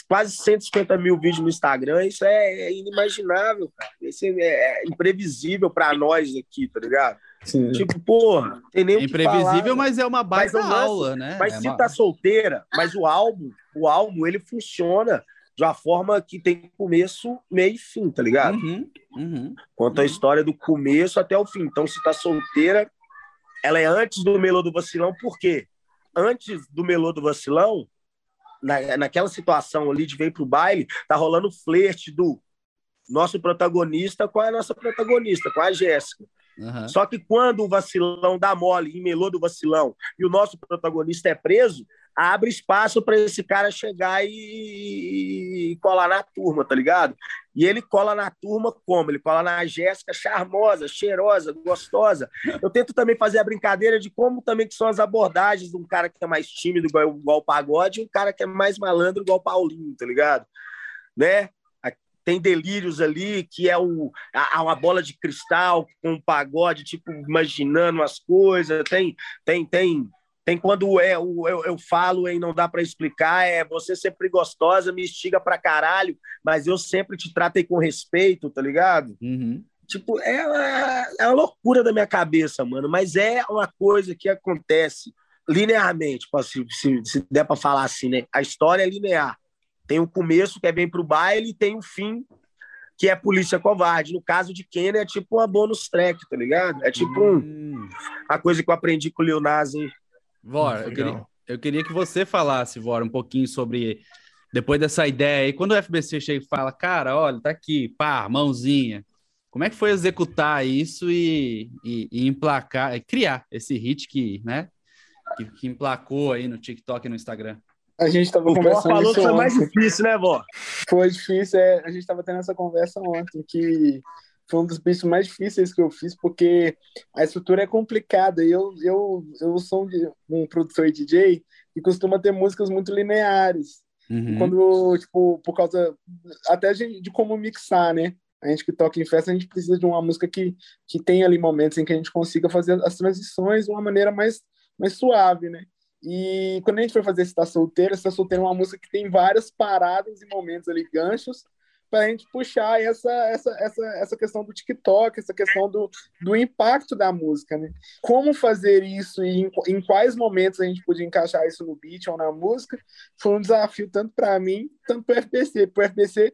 Speaker 3: quase 150 mil vídeos no Instagram. Isso é, é inimaginável, cara. Isso é, é imprevisível para nós aqui, tá ligado? Sim. Tipo, porra, tem nem
Speaker 1: é imprevisível, mas é uma baita mas, aula, né?
Speaker 3: Mas
Speaker 1: é
Speaker 3: se
Speaker 1: uma...
Speaker 3: tá solteira, mas o álbum, o álbum, ele funciona de uma forma que tem começo, meio e fim, tá ligado?
Speaker 1: Uhum, uhum,
Speaker 3: Conta uhum. a história do começo até o fim. Então, se tá solteira, ela é antes do Melô do Vacilão, por quê? Antes do Melô do Vacilão, na, naquela situação ali de vir pro baile, tá rolando flerte do nosso protagonista com a nossa protagonista, com a Jéssica. Uhum. Só que quando o vacilão dá mole em Melô do Vacilão e o nosso protagonista é preso, abre espaço para esse cara chegar e... e, colar na turma, tá ligado? E ele cola na turma como? Ele cola na Jéssica, charmosa, cheirosa, gostosa. Eu tento também fazer a brincadeira de como também que são as abordagens de um cara que é mais tímido, igual, igual o Pagode, e um cara que é mais malandro, igual o Paulinho, tá ligado? Né? Tem delírios ali, que é o, a, uma bola de cristal com um pagode, tipo, imaginando as coisas. Tem, tem, tem tem quando é, eu, eu, eu falo e não dá para explicar, é você sempre gostosa, me estiga pra caralho, mas eu sempre te tratei com respeito, tá ligado?
Speaker 1: Uhum.
Speaker 3: Tipo, é uma, é uma loucura da minha cabeça, mano, mas é uma coisa que acontece linearmente, se, se, se der para falar assim, né? A história é linear. Tem o começo, que é bem pro baile, e tem o fim, que é Polícia Covarde. No caso de Kenner, é tipo uma bonus track, tá ligado? É tipo um, hum. a coisa que eu aprendi com o Nas
Speaker 1: Vor, eu queria, eu queria que você falasse, Vor, um pouquinho sobre depois dessa ideia. E quando o FBC chega e fala, cara, olha, tá aqui, pá, mãozinha. Como é que foi executar isso e, e, e emplacar, criar esse hit que, né, que, que, emplacou aí no TikTok e no Instagram?
Speaker 4: A gente tava o conversando.
Speaker 3: falou que foi mais difícil, né, vó?
Speaker 4: Foi difícil, é. A gente tava tendo essa conversa ontem, que foi um dos beats mais difíceis que eu fiz, porque a estrutura é complicada. E eu, eu, eu sou um produtor DJ e costuma ter músicas muito lineares. Uhum. Quando, tipo, por causa até de, de, como mixar, né? A gente que toca em festa, a gente precisa de uma música que, que tenha ali momentos em que a gente consiga fazer as transições de uma maneira mais, mais suave, né? E quando a gente foi fazer Está Solteira, Está Solteira é uma música que tem várias paradas e momentos ali, ganchos, para a gente puxar essa, essa, essa, essa questão do TikTok, essa questão do, do impacto da música, né? Como fazer isso e em, em quais momentos a gente podia encaixar isso no beat ou na música foi um desafio tanto para mim, tanto para o FBC. Para o FBC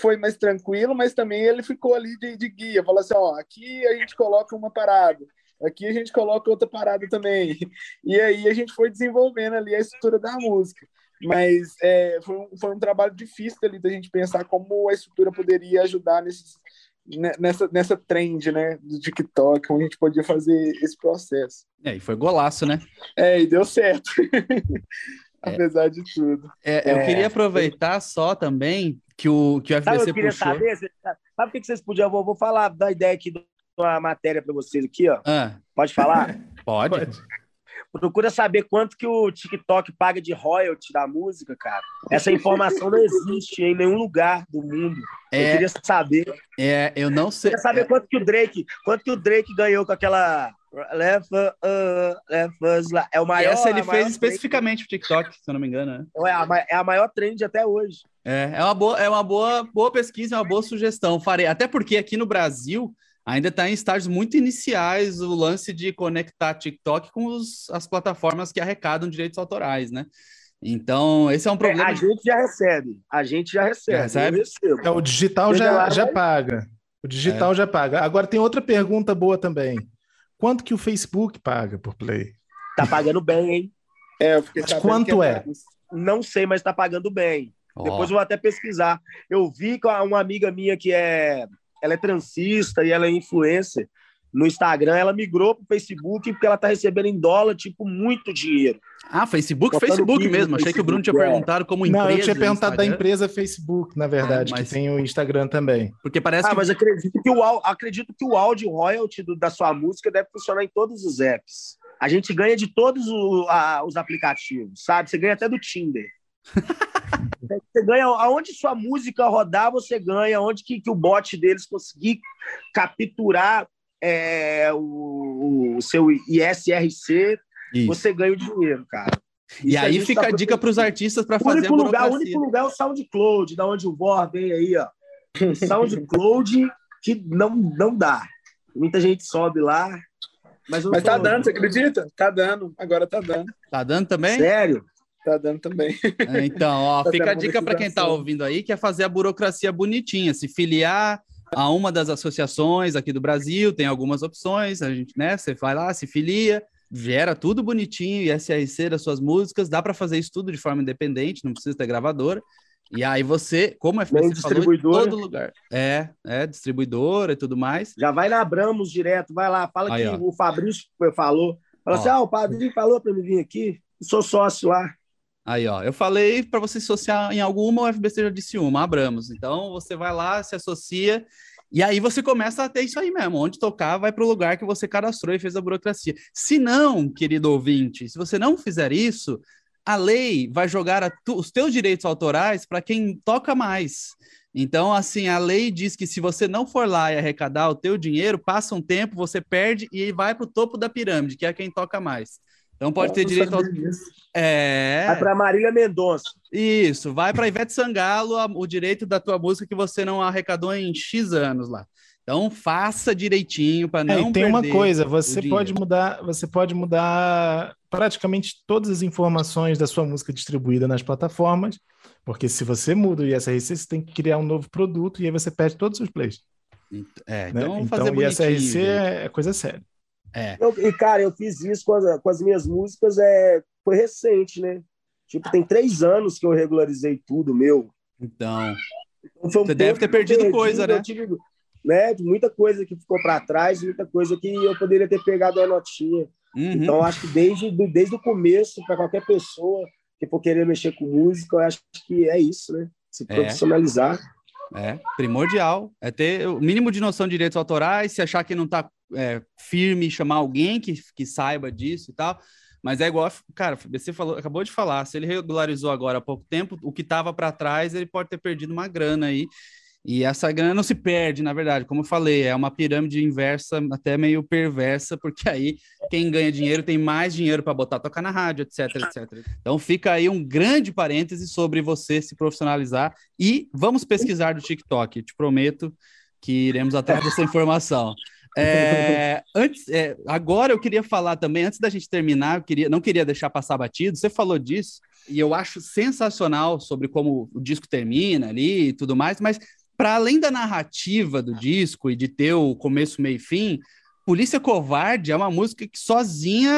Speaker 4: foi mais tranquilo, mas também ele ficou ali de, de guia, falou assim, ó, aqui a gente coloca uma parada, aqui a gente coloca outra parada também. E aí a gente foi desenvolvendo ali a estrutura da música. Mas é, foi, um, foi um trabalho difícil ali da gente pensar como a estrutura poderia ajudar nesses, nessa, nessa trend, né, do TikTok, como a gente podia fazer esse processo.
Speaker 1: É, e foi golaço, né?
Speaker 4: É, e deu certo. <laughs> É. Apesar de tudo.
Speaker 1: É, eu é. queria aproveitar só também que o, que o FBC sabe, eu queria puxou...
Speaker 3: Saber, sabe o que vocês podiam... Vou, vou falar da ideia aqui de uma matéria para vocês aqui, ó. Ah. Pode falar? <laughs>
Speaker 1: Pode. Pode.
Speaker 3: Procura saber quanto que o TikTok paga de royalty da música, cara. Essa informação não existe em nenhum lugar do mundo. É, eu queria saber.
Speaker 1: É, eu não sei. Eu
Speaker 3: queria saber
Speaker 1: é,
Speaker 3: quanto que o Drake, quanto que o Drake ganhou com aquela uh, lá. É o maior.
Speaker 1: Essa ele fez especificamente pro TikTok, se eu não me engano. Né?
Speaker 3: É a, é a maior trend até hoje.
Speaker 1: É, é uma boa, é uma boa, boa pesquisa, é uma boa sugestão. Farei, até porque aqui no Brasil ainda está em estágios muito iniciais o lance de conectar TikTok com os, as plataformas que arrecadam direitos autorais, né? Então, esse é um problema. É,
Speaker 3: a gente já recebe. A gente já recebe. Já recebe?
Speaker 2: É, o digital já, já paga. O digital é. já paga. Agora tem outra pergunta boa também. Quanto que o Facebook paga por play?
Speaker 3: Tá pagando bem, hein?
Speaker 2: É, eu fiquei mas quanto é?
Speaker 3: Não sei, mas tá pagando bem. Oh. Depois eu vou até pesquisar. Eu vi com uma amiga minha que é ela é transista e ela é influencer no Instagram, ela migrou para o Facebook porque ela está recebendo em dólar, tipo, muito dinheiro.
Speaker 1: Ah, Facebook? Botando Facebook mesmo. Achei Facebook, que o Bruno tinha é. perguntado como empresa.
Speaker 2: Não, eu tinha perguntado da empresa Facebook, na verdade, ah, mas... que tem o Instagram também.
Speaker 1: Porque parece
Speaker 3: ah,
Speaker 1: que...
Speaker 3: mas acredito que o, acredito que o áudio royalty do, da sua música deve funcionar em todos os apps. A gente ganha de todos o, a, os aplicativos, sabe? Você ganha até do Tinder. <laughs> Você ganha aonde sua música rodar, você ganha, onde que, que o bot deles conseguir capturar é, o, o, seu ISRC, Isso. você ganha o dinheiro, cara.
Speaker 1: e aí fica tá a dica para os artistas para fazer
Speaker 3: a lugar, O único lugar é o SoundCloud, da onde o Vor vem aí, ó. SoundCloud que não, não dá. Muita gente sobe lá.
Speaker 4: Mas, mas tá dando, você acredita? Tá dando, agora tá dando.
Speaker 1: Tá dando também?
Speaker 3: Sério?
Speaker 4: Tá dando também.
Speaker 1: É, então, ó, <laughs> tá fica a dica para quem está ouvindo aí, que é fazer a burocracia bonitinha, se filiar a uma das associações aqui do Brasil, tem algumas opções, a gente, né, você vai lá, se filia, gera tudo bonitinho, SRC das suas músicas, dá para fazer isso tudo de forma independente, não precisa ter gravadora. E aí você, como FBC falou, em todo lugar. É, é, distribuidora e tudo mais.
Speaker 3: Já vai na Abramos direto, vai lá, fala aí, que ó. o Fabrício falou. Fala ó. assim, ah, o padrinho falou para me vir aqui, sou sócio lá.
Speaker 1: Aí, ó, eu falei para você se associar em alguma, o FBC já disse uma, Abramos. Então você vai lá, se associa, e aí você começa a ter isso aí mesmo. Onde tocar, vai para o lugar que você cadastrou e fez a burocracia. Se não, querido ouvinte, se você não fizer isso, a lei vai jogar tu, os teus direitos autorais para quem toca mais. Então, assim, a lei diz que se você não for lá e arrecadar o teu dinheiro, passa um tempo, você perde e vai para o topo da pirâmide, que é quem toca mais. Então pode ter direito ao. É.
Speaker 3: Vai para Marília Mendonça.
Speaker 1: Isso, vai para Ivete Sangalo o direito da tua música que você não arrecadou em X anos lá. Então faça direitinho para não é,
Speaker 2: tem uma coisa, você pode mudar, você pode mudar praticamente todas as informações da sua música distribuída nas plataformas, porque se você muda o ISRC, você tem que criar um novo produto e aí você perde todos os plays.
Speaker 1: É, então, né? então
Speaker 2: o ISRC é coisa séria.
Speaker 3: É. Eu, e, cara, eu fiz isso com as, com as minhas músicas, é, foi recente, né? Tipo, tem três anos que eu regularizei tudo, meu.
Speaker 1: Então. então um você deve ter perdido, perdido coisa, né? Tive,
Speaker 3: né? Muita coisa que ficou para trás, muita coisa que eu poderia ter pegado a notinha. Uhum. Então, acho que desde, desde o começo, para qualquer pessoa que for querer mexer com música, eu acho que é isso, né? Se é. profissionalizar.
Speaker 1: É, é primordial. É ter o mínimo de noção de direitos autorais, se achar que não está é, firme chamar alguém que, que saiba disso e tal. Mas é igual, cara, você falou, acabou de falar, se ele regularizou agora há pouco tempo, o que estava para trás, ele pode ter perdido uma grana aí. E essa grana não se perde, na verdade, como eu falei, é uma pirâmide inversa, até meio perversa, porque aí quem ganha dinheiro tem mais dinheiro para botar tocar na rádio, etc, etc. Então fica aí um grande parêntese sobre você se profissionalizar e vamos pesquisar do TikTok, te prometo que iremos atrás dessa informação. É, antes, é, agora eu queria falar também, antes da gente terminar, eu queria, não queria deixar passar batido. Você falou disso, e eu acho sensacional sobre como o disco termina ali e tudo mais, mas para além da narrativa do disco e de ter o começo, meio e fim, Polícia Covarde é uma música que sozinha,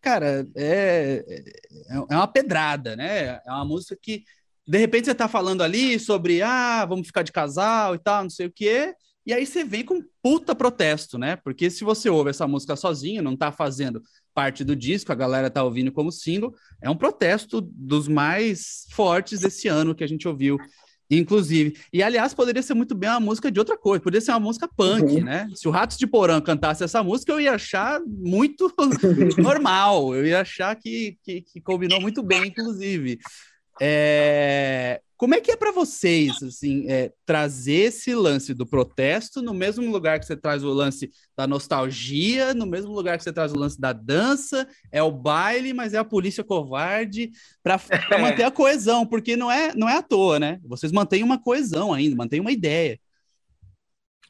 Speaker 1: cara, é, é, é uma pedrada, né? É uma música que, de repente, você tá falando ali sobre, ah, vamos ficar de casal e tal, não sei o quê, e aí você vem com puta protesto, né? Porque se você ouve essa música sozinho, não tá fazendo parte do disco, a galera tá ouvindo como single, é um protesto dos mais fortes desse ano que a gente ouviu Inclusive. E, aliás, poderia ser muito bem uma música de outra coisa, poderia ser uma música punk, uhum. né? Se o Ratos de Porã cantasse essa música, eu ia achar muito <laughs> normal, eu ia achar que, que, que combinou muito bem, inclusive. É... Como é que é para vocês assim, é, trazer esse lance do protesto no mesmo lugar que você traz o lance da nostalgia, no mesmo lugar que você traz o lance da dança, é o baile, mas é a polícia covarde para <laughs> manter a coesão, porque não é, não é à toa, né? Vocês mantêm uma coesão ainda, mantêm uma ideia.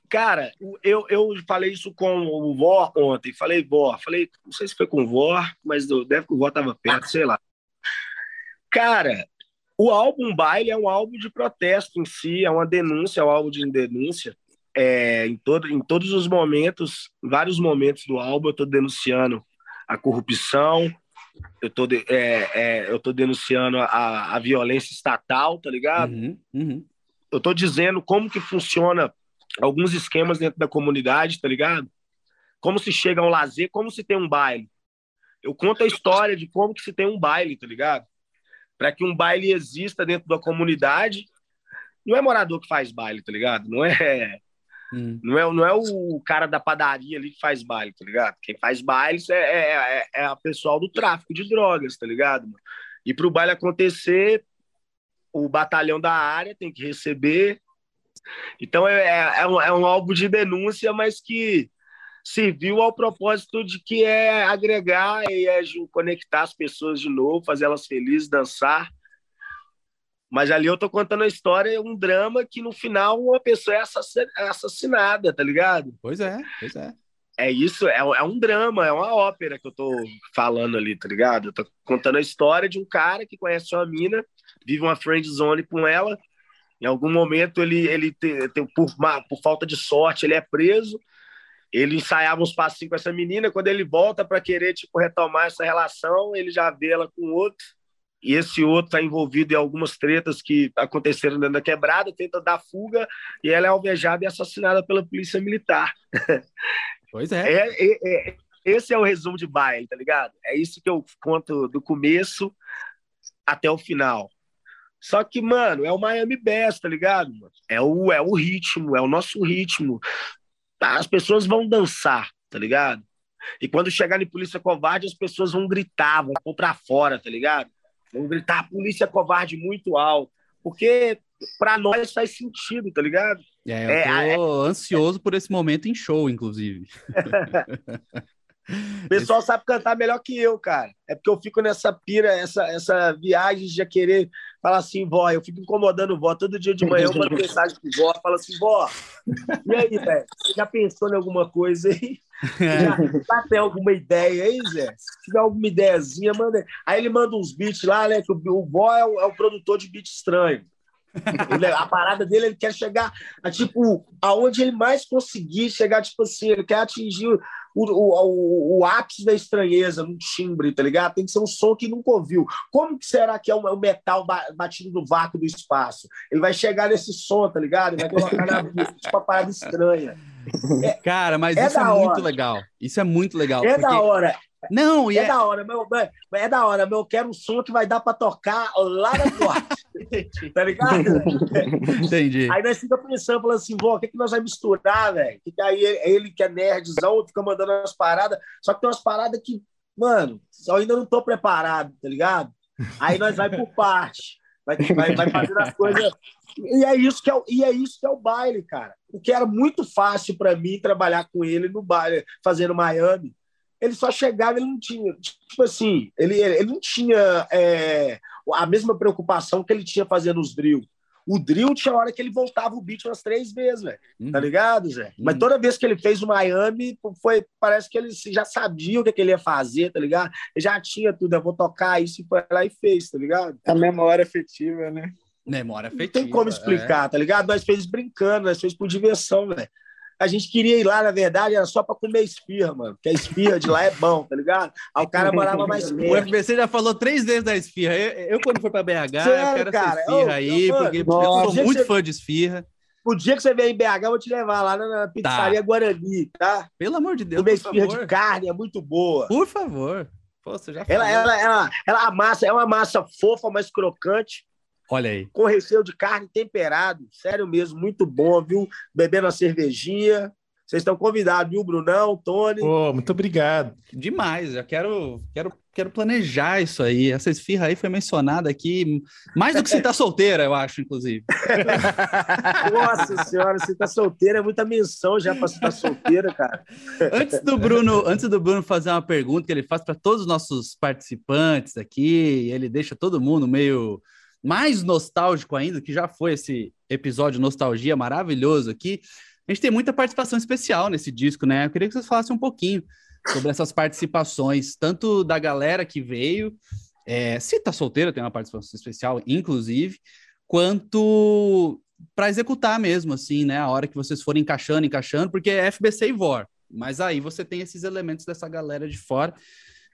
Speaker 3: Cara, eu, eu falei isso com o Vó ontem. Falei, Vó, falei, não sei se foi com o Vó, mas deve que o Vó estava perto, sei lá. Cara, o álbum Baile é um álbum de protesto em si, é uma denúncia, é um álbum de denúncia. É, em, todo, em todos os momentos, em vários momentos do álbum, eu estou denunciando a corrupção, eu estou é, é, eu tô denunciando a, a violência estatal, tá ligado? Uhum, uhum. Eu estou dizendo como que funciona alguns esquemas dentro da comunidade, tá ligado? Como se chega a um lazer, como se tem um baile. Eu conto a história de como que se tem um baile, tá ligado? Para que um baile exista dentro da comunidade. Não é morador que faz baile, tá ligado? Não é, hum. não é, não é o cara da padaria ali que faz baile, tá ligado? Quem faz baile é, é, é, é a pessoal do tráfico de drogas, tá ligado? E para o baile acontecer, o batalhão da área tem que receber. Então é, é, é, um, é um álbum de denúncia, mas que serviu ao propósito de que é agregar e é conectar as pessoas de novo, fazer elas felizes, dançar. Mas ali eu tô contando a história, um drama que no final uma pessoa é, é assassinada, tá ligado?
Speaker 1: Pois é, pois é.
Speaker 3: É isso, é, é um drama, é uma ópera que eu tô falando ali, tá ligado? Eu tô contando a história de um cara que conhece uma mina, vive uma friend zone com ela, em algum momento ele, ele tem, tem por, por falta de sorte, ele é preso, ele ensaiava uns passinhos com essa menina, quando ele volta para querer tipo retomar essa relação, ele já vê ela com outro, e esse outro está envolvido em algumas tretas que aconteceram dentro da quebrada, tenta dar fuga, e ela é alvejada e assassinada pela polícia militar. <laughs>
Speaker 1: Pois é.
Speaker 3: é, é, é esse é o resumo de baile, tá ligado? É isso que eu conto do começo até o final. Só que, mano, é o Miami Bass, tá ligado? É o, é o ritmo, é o nosso ritmo. Tá? As pessoas vão dançar, tá ligado? E quando chegar em polícia covarde, as pessoas vão gritar, vão pôr pra fora, tá ligado? Vão gritar polícia covarde muito alto. Porque para nós faz sentido, tá ligado?
Speaker 1: É, eu é, tô é, ansioso é... por esse momento em show, inclusive. <laughs> <laughs>
Speaker 3: O pessoal sabe cantar melhor que eu, cara. É porque eu fico nessa pira, essa, essa viagem de querer falar assim, vó, eu fico incomodando vó. Todo dia de manhã eu mando mensagem pro vó, falo assim, vó, e aí, velho? Você já pensou em alguma coisa aí? Já, já tem alguma ideia aí, Zé? Se tiver alguma ideiazinha, manda. Aí ele manda uns beats lá, né? Que o, o vó é o, é o produtor de beat estranho. Ele, a parada dele, ele quer chegar a, tipo, aonde ele mais conseguir chegar, tipo assim, ele quer atingir o, o, o, ápice da estranheza num timbre, tá ligado? Tem que ser um som que nunca ouviu. Como que será que é o, o metal batido no vácuo do espaço? Ele vai chegar nesse som, tá ligado? Ele vai colocar na <laughs> tipo uma parada estranha.
Speaker 1: É, Cara, mas é isso é muito legal. Isso é muito legal.
Speaker 3: É porque... da hora.
Speaker 1: Não,
Speaker 3: é, é da hora, meu, é da hora, meu. Eu quero um som que vai dar para tocar lá na boate. <laughs> tá ligado?
Speaker 1: Entendi.
Speaker 3: Aí nós fica pensando, falando assim, vó, o que, que nós vamos misturar, velho? Que aí ele, ele que é nerdzão, fica mandando umas paradas. Só que tem umas paradas que, mano, eu ainda não tô preparado, tá ligado? Aí nós vai por parte. Vai, vai, vai fazendo as coisas. E é, isso que é, o, e é isso que é o baile, cara. O que era muito fácil para mim trabalhar com ele no baile, fazendo Miami ele só chegava, ele não tinha, tipo assim, ele, ele não tinha é, a mesma preocupação que ele tinha fazendo os drill. O drill tinha hora que ele voltava o beat umas três vezes, velho. Tá uhum. Tá ligado, Zé? Uhum. Mas toda vez que ele fez o Miami, foi, parece que ele já sabia o que, que ele ia fazer, tá ligado? Ele já tinha tudo, eu vou tocar isso e foi lá e fez, tá ligado?
Speaker 4: A memória afetiva, né?
Speaker 1: Memória afetiva.
Speaker 3: Não tem como explicar, é. tá ligado? Nós fez brincando, nós fez por diversão, velho. A gente queria ir lá, na verdade, era só para comer esfirra, mano. Porque a esfirra de lá é bom, tá ligado? Aí o cara morava mais <laughs> perto.
Speaker 1: O FBC já falou três vezes da esfirra. Eu, eu quando for para BH, Sério, eu quero cara? esfirra aí, eu, porque nossa, eu sou muito você... fã de esfirra.
Speaker 3: O dia que você vier em BH, eu vou te levar lá na pizzaria tá. Guarani, tá?
Speaker 1: Pelo amor de Deus.
Speaker 3: Comer esfirra de carne é muito boa.
Speaker 1: Por favor. Pô, você já
Speaker 3: ela, ela, ela, ela, a massa é uma massa fofa, mas crocante.
Speaker 1: Olha aí.
Speaker 3: Com recheio de carne temperado. Sério mesmo, muito bom, viu? Bebendo a cervejinha. Vocês estão convidados, viu, Brunão, Tony?
Speaker 2: Oh, muito obrigado.
Speaker 1: Demais, já quero, quero, quero planejar isso aí. Essa esfirra aí foi mencionada aqui, mais do que se tá solteira, eu acho, inclusive. <laughs>
Speaker 3: Nossa senhora, se tá solteira é muita menção já para se tá solteira, cara.
Speaker 1: Antes do Bruno, antes do Bruno fazer uma pergunta que ele faz para todos os nossos participantes aqui, ele deixa todo mundo meio mais nostálgico ainda, que já foi esse episódio nostalgia maravilhoso aqui. A gente tem muita participação especial nesse disco, né? Eu queria que vocês falassem um pouquinho sobre essas participações, tanto da galera que veio, é, se tá solteira, tem uma participação especial, inclusive, quanto para executar mesmo, assim, né? A hora que vocês forem encaixando, encaixando, porque é FBC e VOR, mas aí você tem esses elementos dessa galera de fora.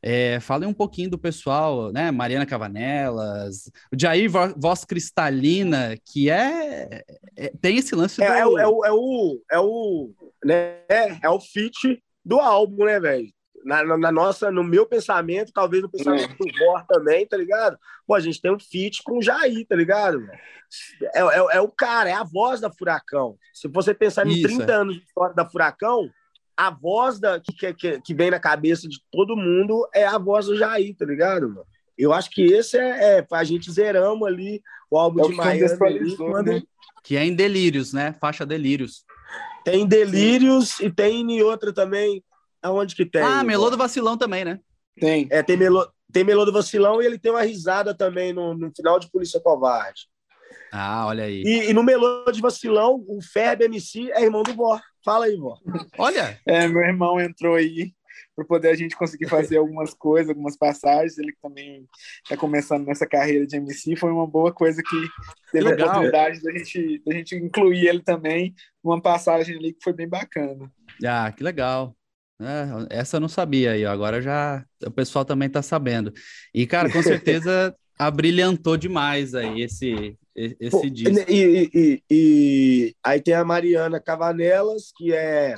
Speaker 1: É, falem um pouquinho do pessoal, né? Mariana Cavanelas, o Jair Voz Cristalina, que é, é tem esse lance.
Speaker 3: É, do... é, o, é, o, é o, né? É o fit do álbum, né, velho? Na, na, nossa, no meu pensamento, talvez no pensamento é. do Vor também, tá ligado? Pô, a gente tem um feat com o Jair, tá ligado? É, é, é, o cara, é a voz da Furacão. Se você pensar em 30 é. anos de história da Furacão, a voz da, que, que, que vem na cabeça de todo mundo é a voz do Jair, tá ligado, mano? Eu acho que esse é, é a gente zeramos ali o álbum é de Miami quando...
Speaker 1: né? que é em Delírios, né? Faixa Delírios.
Speaker 3: Tem Delírios e tem em outra também. Aonde que tem?
Speaker 1: Ah, Melô do Vacilão também, né?
Speaker 3: Tem. É, tem Melô, tem Melô do Vacilão e ele tem uma risada também no, no final de Polícia Covarde.
Speaker 1: Ah, olha aí.
Speaker 3: E, e no Melô de Vacilão, o Ferb MC é irmão do Vó. Fala aí, vó.
Speaker 1: Olha.
Speaker 4: É, meu irmão entrou aí para poder a gente conseguir fazer algumas coisas, algumas passagens. Ele também está começando nessa carreira de MC. Foi uma boa coisa que teve a oportunidade da gente, da gente incluir ele também numa passagem ali que foi bem bacana.
Speaker 1: Ah, que legal. É, essa eu não sabia aí, agora já o pessoal também está sabendo. E, cara, com <laughs> certeza abrilhantou demais aí esse, esse Pô, disco.
Speaker 3: E, e, e, aí tem a Mariana Cavanelas, que é.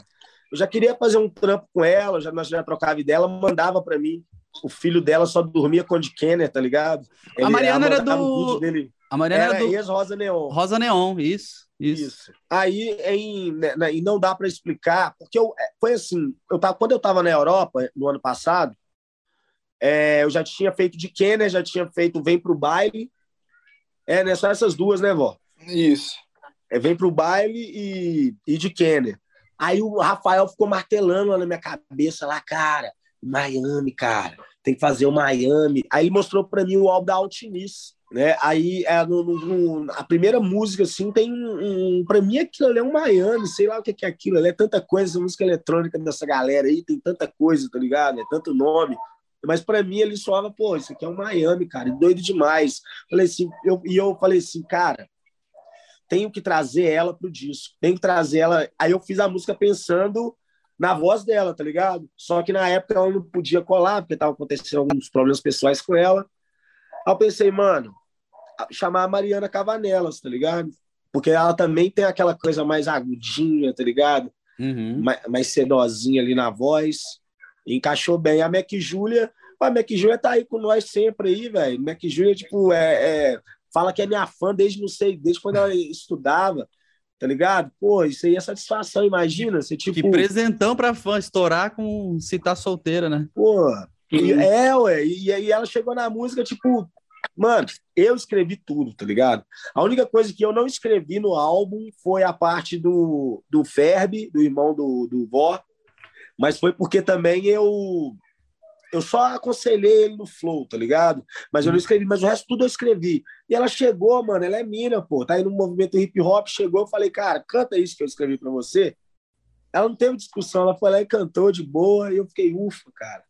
Speaker 3: Eu já queria fazer um trampo com ela, já, nós já trocava ideia, ela mandava para mim. O filho dela só dormia com o de Kenner, tá ligado?
Speaker 1: Ele, a Mariana era do. Dele. A Mariana era,
Speaker 3: era do. Ex-Rosa Neon.
Speaker 1: Rosa Neon, isso. Isso. isso.
Speaker 3: Aí, em, né, né, e não dá para explicar, porque eu, é, foi assim, eu tava, quando eu estava na Europa, no ano passado, é, eu já tinha feito de Kenner, já tinha feito Vem Pro Baile, é, né? Só essas duas, né, vó?
Speaker 4: Isso.
Speaker 3: É, vem pro baile e, e de Kenner. Aí o Rafael ficou martelando lá na minha cabeça, lá, cara, Miami, cara, tem que fazer o Miami. Aí ele mostrou para mim o álbum da Altinis, né? Aí é, no, no, a primeira música, assim, tem um. um para mim aquilo ali é um Miami, sei lá o que é aquilo, é tanta coisa, essa música eletrônica dessa galera aí, tem tanta coisa, tá ligado? É tanto nome. Mas para mim ele soava, pô, isso aqui é um Miami, cara, doido demais. Falei assim, eu, e eu falei assim, cara, tenho que trazer ela pro disco, tenho que trazer ela. Aí eu fiz a música pensando na voz dela, tá ligado? Só que na época ela não podia colar, porque tava acontecendo alguns problemas pessoais com ela. Aí eu pensei, mano, chamar a Mariana Cavanelas, tá ligado? Porque ela também tem aquela coisa mais agudinha, tá ligado? Uhum. Mais, mais sedosinha ali na voz encaixou bem. A Mac Júlia, a Mac Júlia tá aí com nós sempre aí, velho. Mac Júlia, tipo, é, é, fala que é minha fã desde, não sei, desde quando ela estudava, tá ligado? Pô, isso aí é satisfação, imagina. Você, tipo...
Speaker 1: Que presentão pra fã, estourar com se tá solteira, né?
Speaker 3: Pô, e, é, ué, e aí ela chegou na música, tipo, mano, eu escrevi tudo, tá ligado? A única coisa que eu não escrevi no álbum foi a parte do, do Ferb, do irmão do, do Vó, mas foi porque também eu eu só aconselhei ele no flow, tá ligado? Mas eu não escrevi, mas o resto tudo eu escrevi. E ela chegou, mano, ela é mina, pô, tá aí no movimento hip hop, chegou, eu falei, cara, canta isso que eu escrevi para você. Ela não teve discussão, ela foi lá e cantou de boa, e eu fiquei, ufa, cara.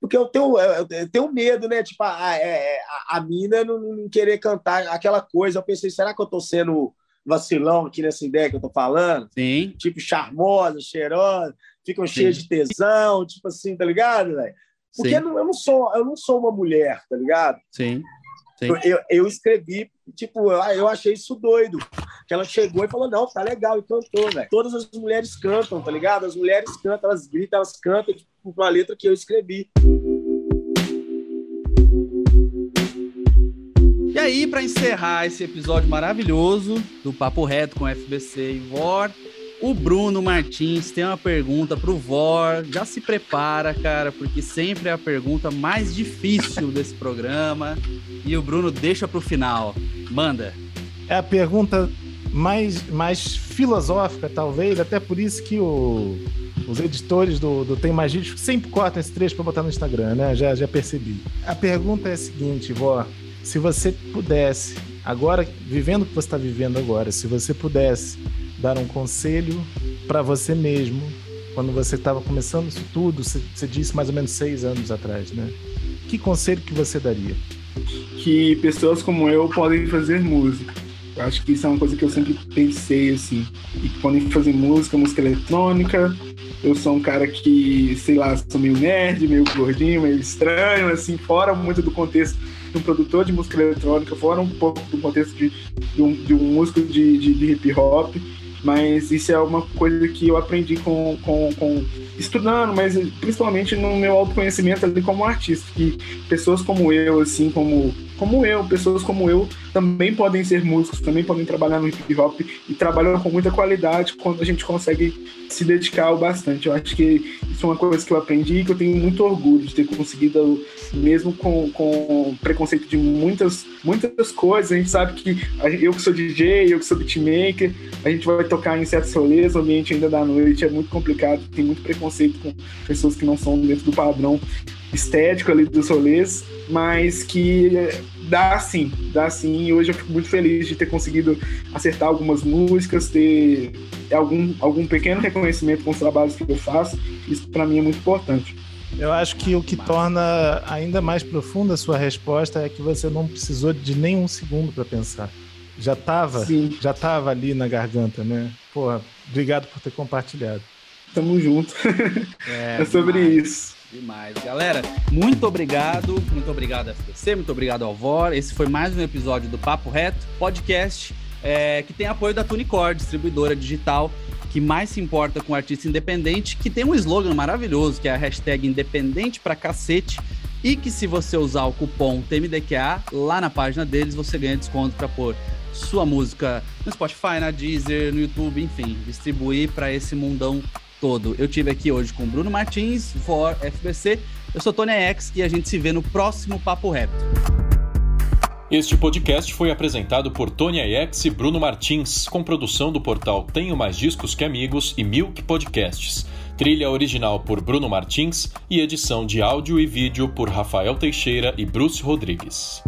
Speaker 3: porque eu tenho, eu tenho medo, né? Tipo, a, a, é, a, a mina não, não, querer cantar aquela coisa. Eu pensei, será que eu tô sendo vacilão aqui nessa ideia que eu tô falando?
Speaker 1: Sim.
Speaker 3: Tipo, charmosa, cheirosa, ficam cheias de tesão, tipo assim, tá ligado, velho? Porque eu não, eu não, sou, eu não sou uma mulher, tá ligado?
Speaker 1: Sim.
Speaker 3: Sim. Eu, eu escrevi, tipo, eu achei isso doido. Que ela chegou e falou: não, tá legal, e cantou, velho. Todas as mulheres cantam, tá ligado? As mulheres cantam, elas gritam, elas cantam, tipo, uma letra que eu escrevi.
Speaker 1: E aí, para encerrar esse episódio maravilhoso do Papo Reto com FBC e VOR, o Bruno Martins tem uma pergunta pro VOR. Já se prepara, cara, porque sempre é a pergunta mais difícil desse programa. E o Bruno deixa pro final. Manda.
Speaker 2: É a pergunta mais, mais filosófica, talvez, até por isso que o, os editores do, do Tem Mais sempre cortam esse trecho para botar no Instagram, né? Já, já percebi. A pergunta é a seguinte, vó. Se você pudesse, agora, vivendo o que você está vivendo agora, se você pudesse dar um conselho para você mesmo, quando você estava começando isso tudo, você, você disse mais ou menos seis anos atrás, né? Que conselho que você daria?
Speaker 4: Que pessoas como eu podem fazer música eu acho que isso é uma coisa que eu sempre pensei, assim. E podem fazer música, música eletrônica. Eu sou um cara que, sei lá, sou meio nerd, meio gordinho, meio estranho, assim, fora muito do contexto de um produtor de música eletrônica, fora um pouco do contexto de, de, um, de um, músico de, de, de hip hop mas isso é uma coisa que eu aprendi com, com, com, estudando, mas principalmente no meu autoconhecimento ali como artista, que pessoas como eu, assim, como, como eu, pessoas como eu, também podem ser músicos, também podem trabalhar no hip hop e trabalham com muita qualidade quando a gente consegue se dedicar bastante. Eu acho que isso é uma coisa que eu aprendi e que eu tenho muito orgulho de ter conseguido, mesmo com, com preconceito de muitas, muitas coisas. A gente sabe que eu que sou DJ, eu que sou beatmaker, a gente vai tocar em certos rolês, o ambiente ainda da noite é muito complicado, tem muito preconceito com pessoas que não são dentro do padrão estético ali dos rolês, mas que dá sim, dá sim. E hoje eu fico muito feliz de ter conseguido acertar algumas músicas, ter algum, algum pequeno reconhecimento com os trabalhos que eu faço. Isso para mim é muito importante.
Speaker 2: Eu acho que o que torna ainda mais profunda a sua resposta é que você não precisou de nenhum segundo para pensar. Já estava, já tava ali na garganta, né? Porra, obrigado por ter compartilhado.
Speaker 4: Tamo junto. <laughs> É, é sobre demais, isso.
Speaker 1: Demais. Galera, muito obrigado. Muito obrigado, FTC. Muito obrigado ao VOR. Esse foi mais um episódio do Papo Reto, podcast é, que tem apoio da Tunicor, distribuidora digital que mais se importa com artista independente, que tem um slogan maravilhoso, que é a hashtag independente pra cacete, e que se você usar o cupom TMDQA, lá na página deles você ganha desconto para pôr sua música no Spotify, na Deezer, no YouTube, enfim, distribuir para esse mundão todo. Eu tive aqui hoje com Bruno Martins, for FBC. Eu sou Tony X e a gente se vê no próximo Papo Reto.
Speaker 5: Este podcast foi apresentado por Tony X e Bruno Martins, com produção do portal Tenho Mais Discos Que Amigos e Milk Podcasts. Trilha original por Bruno Martins e edição de áudio e vídeo por Rafael Teixeira e Bruce Rodrigues.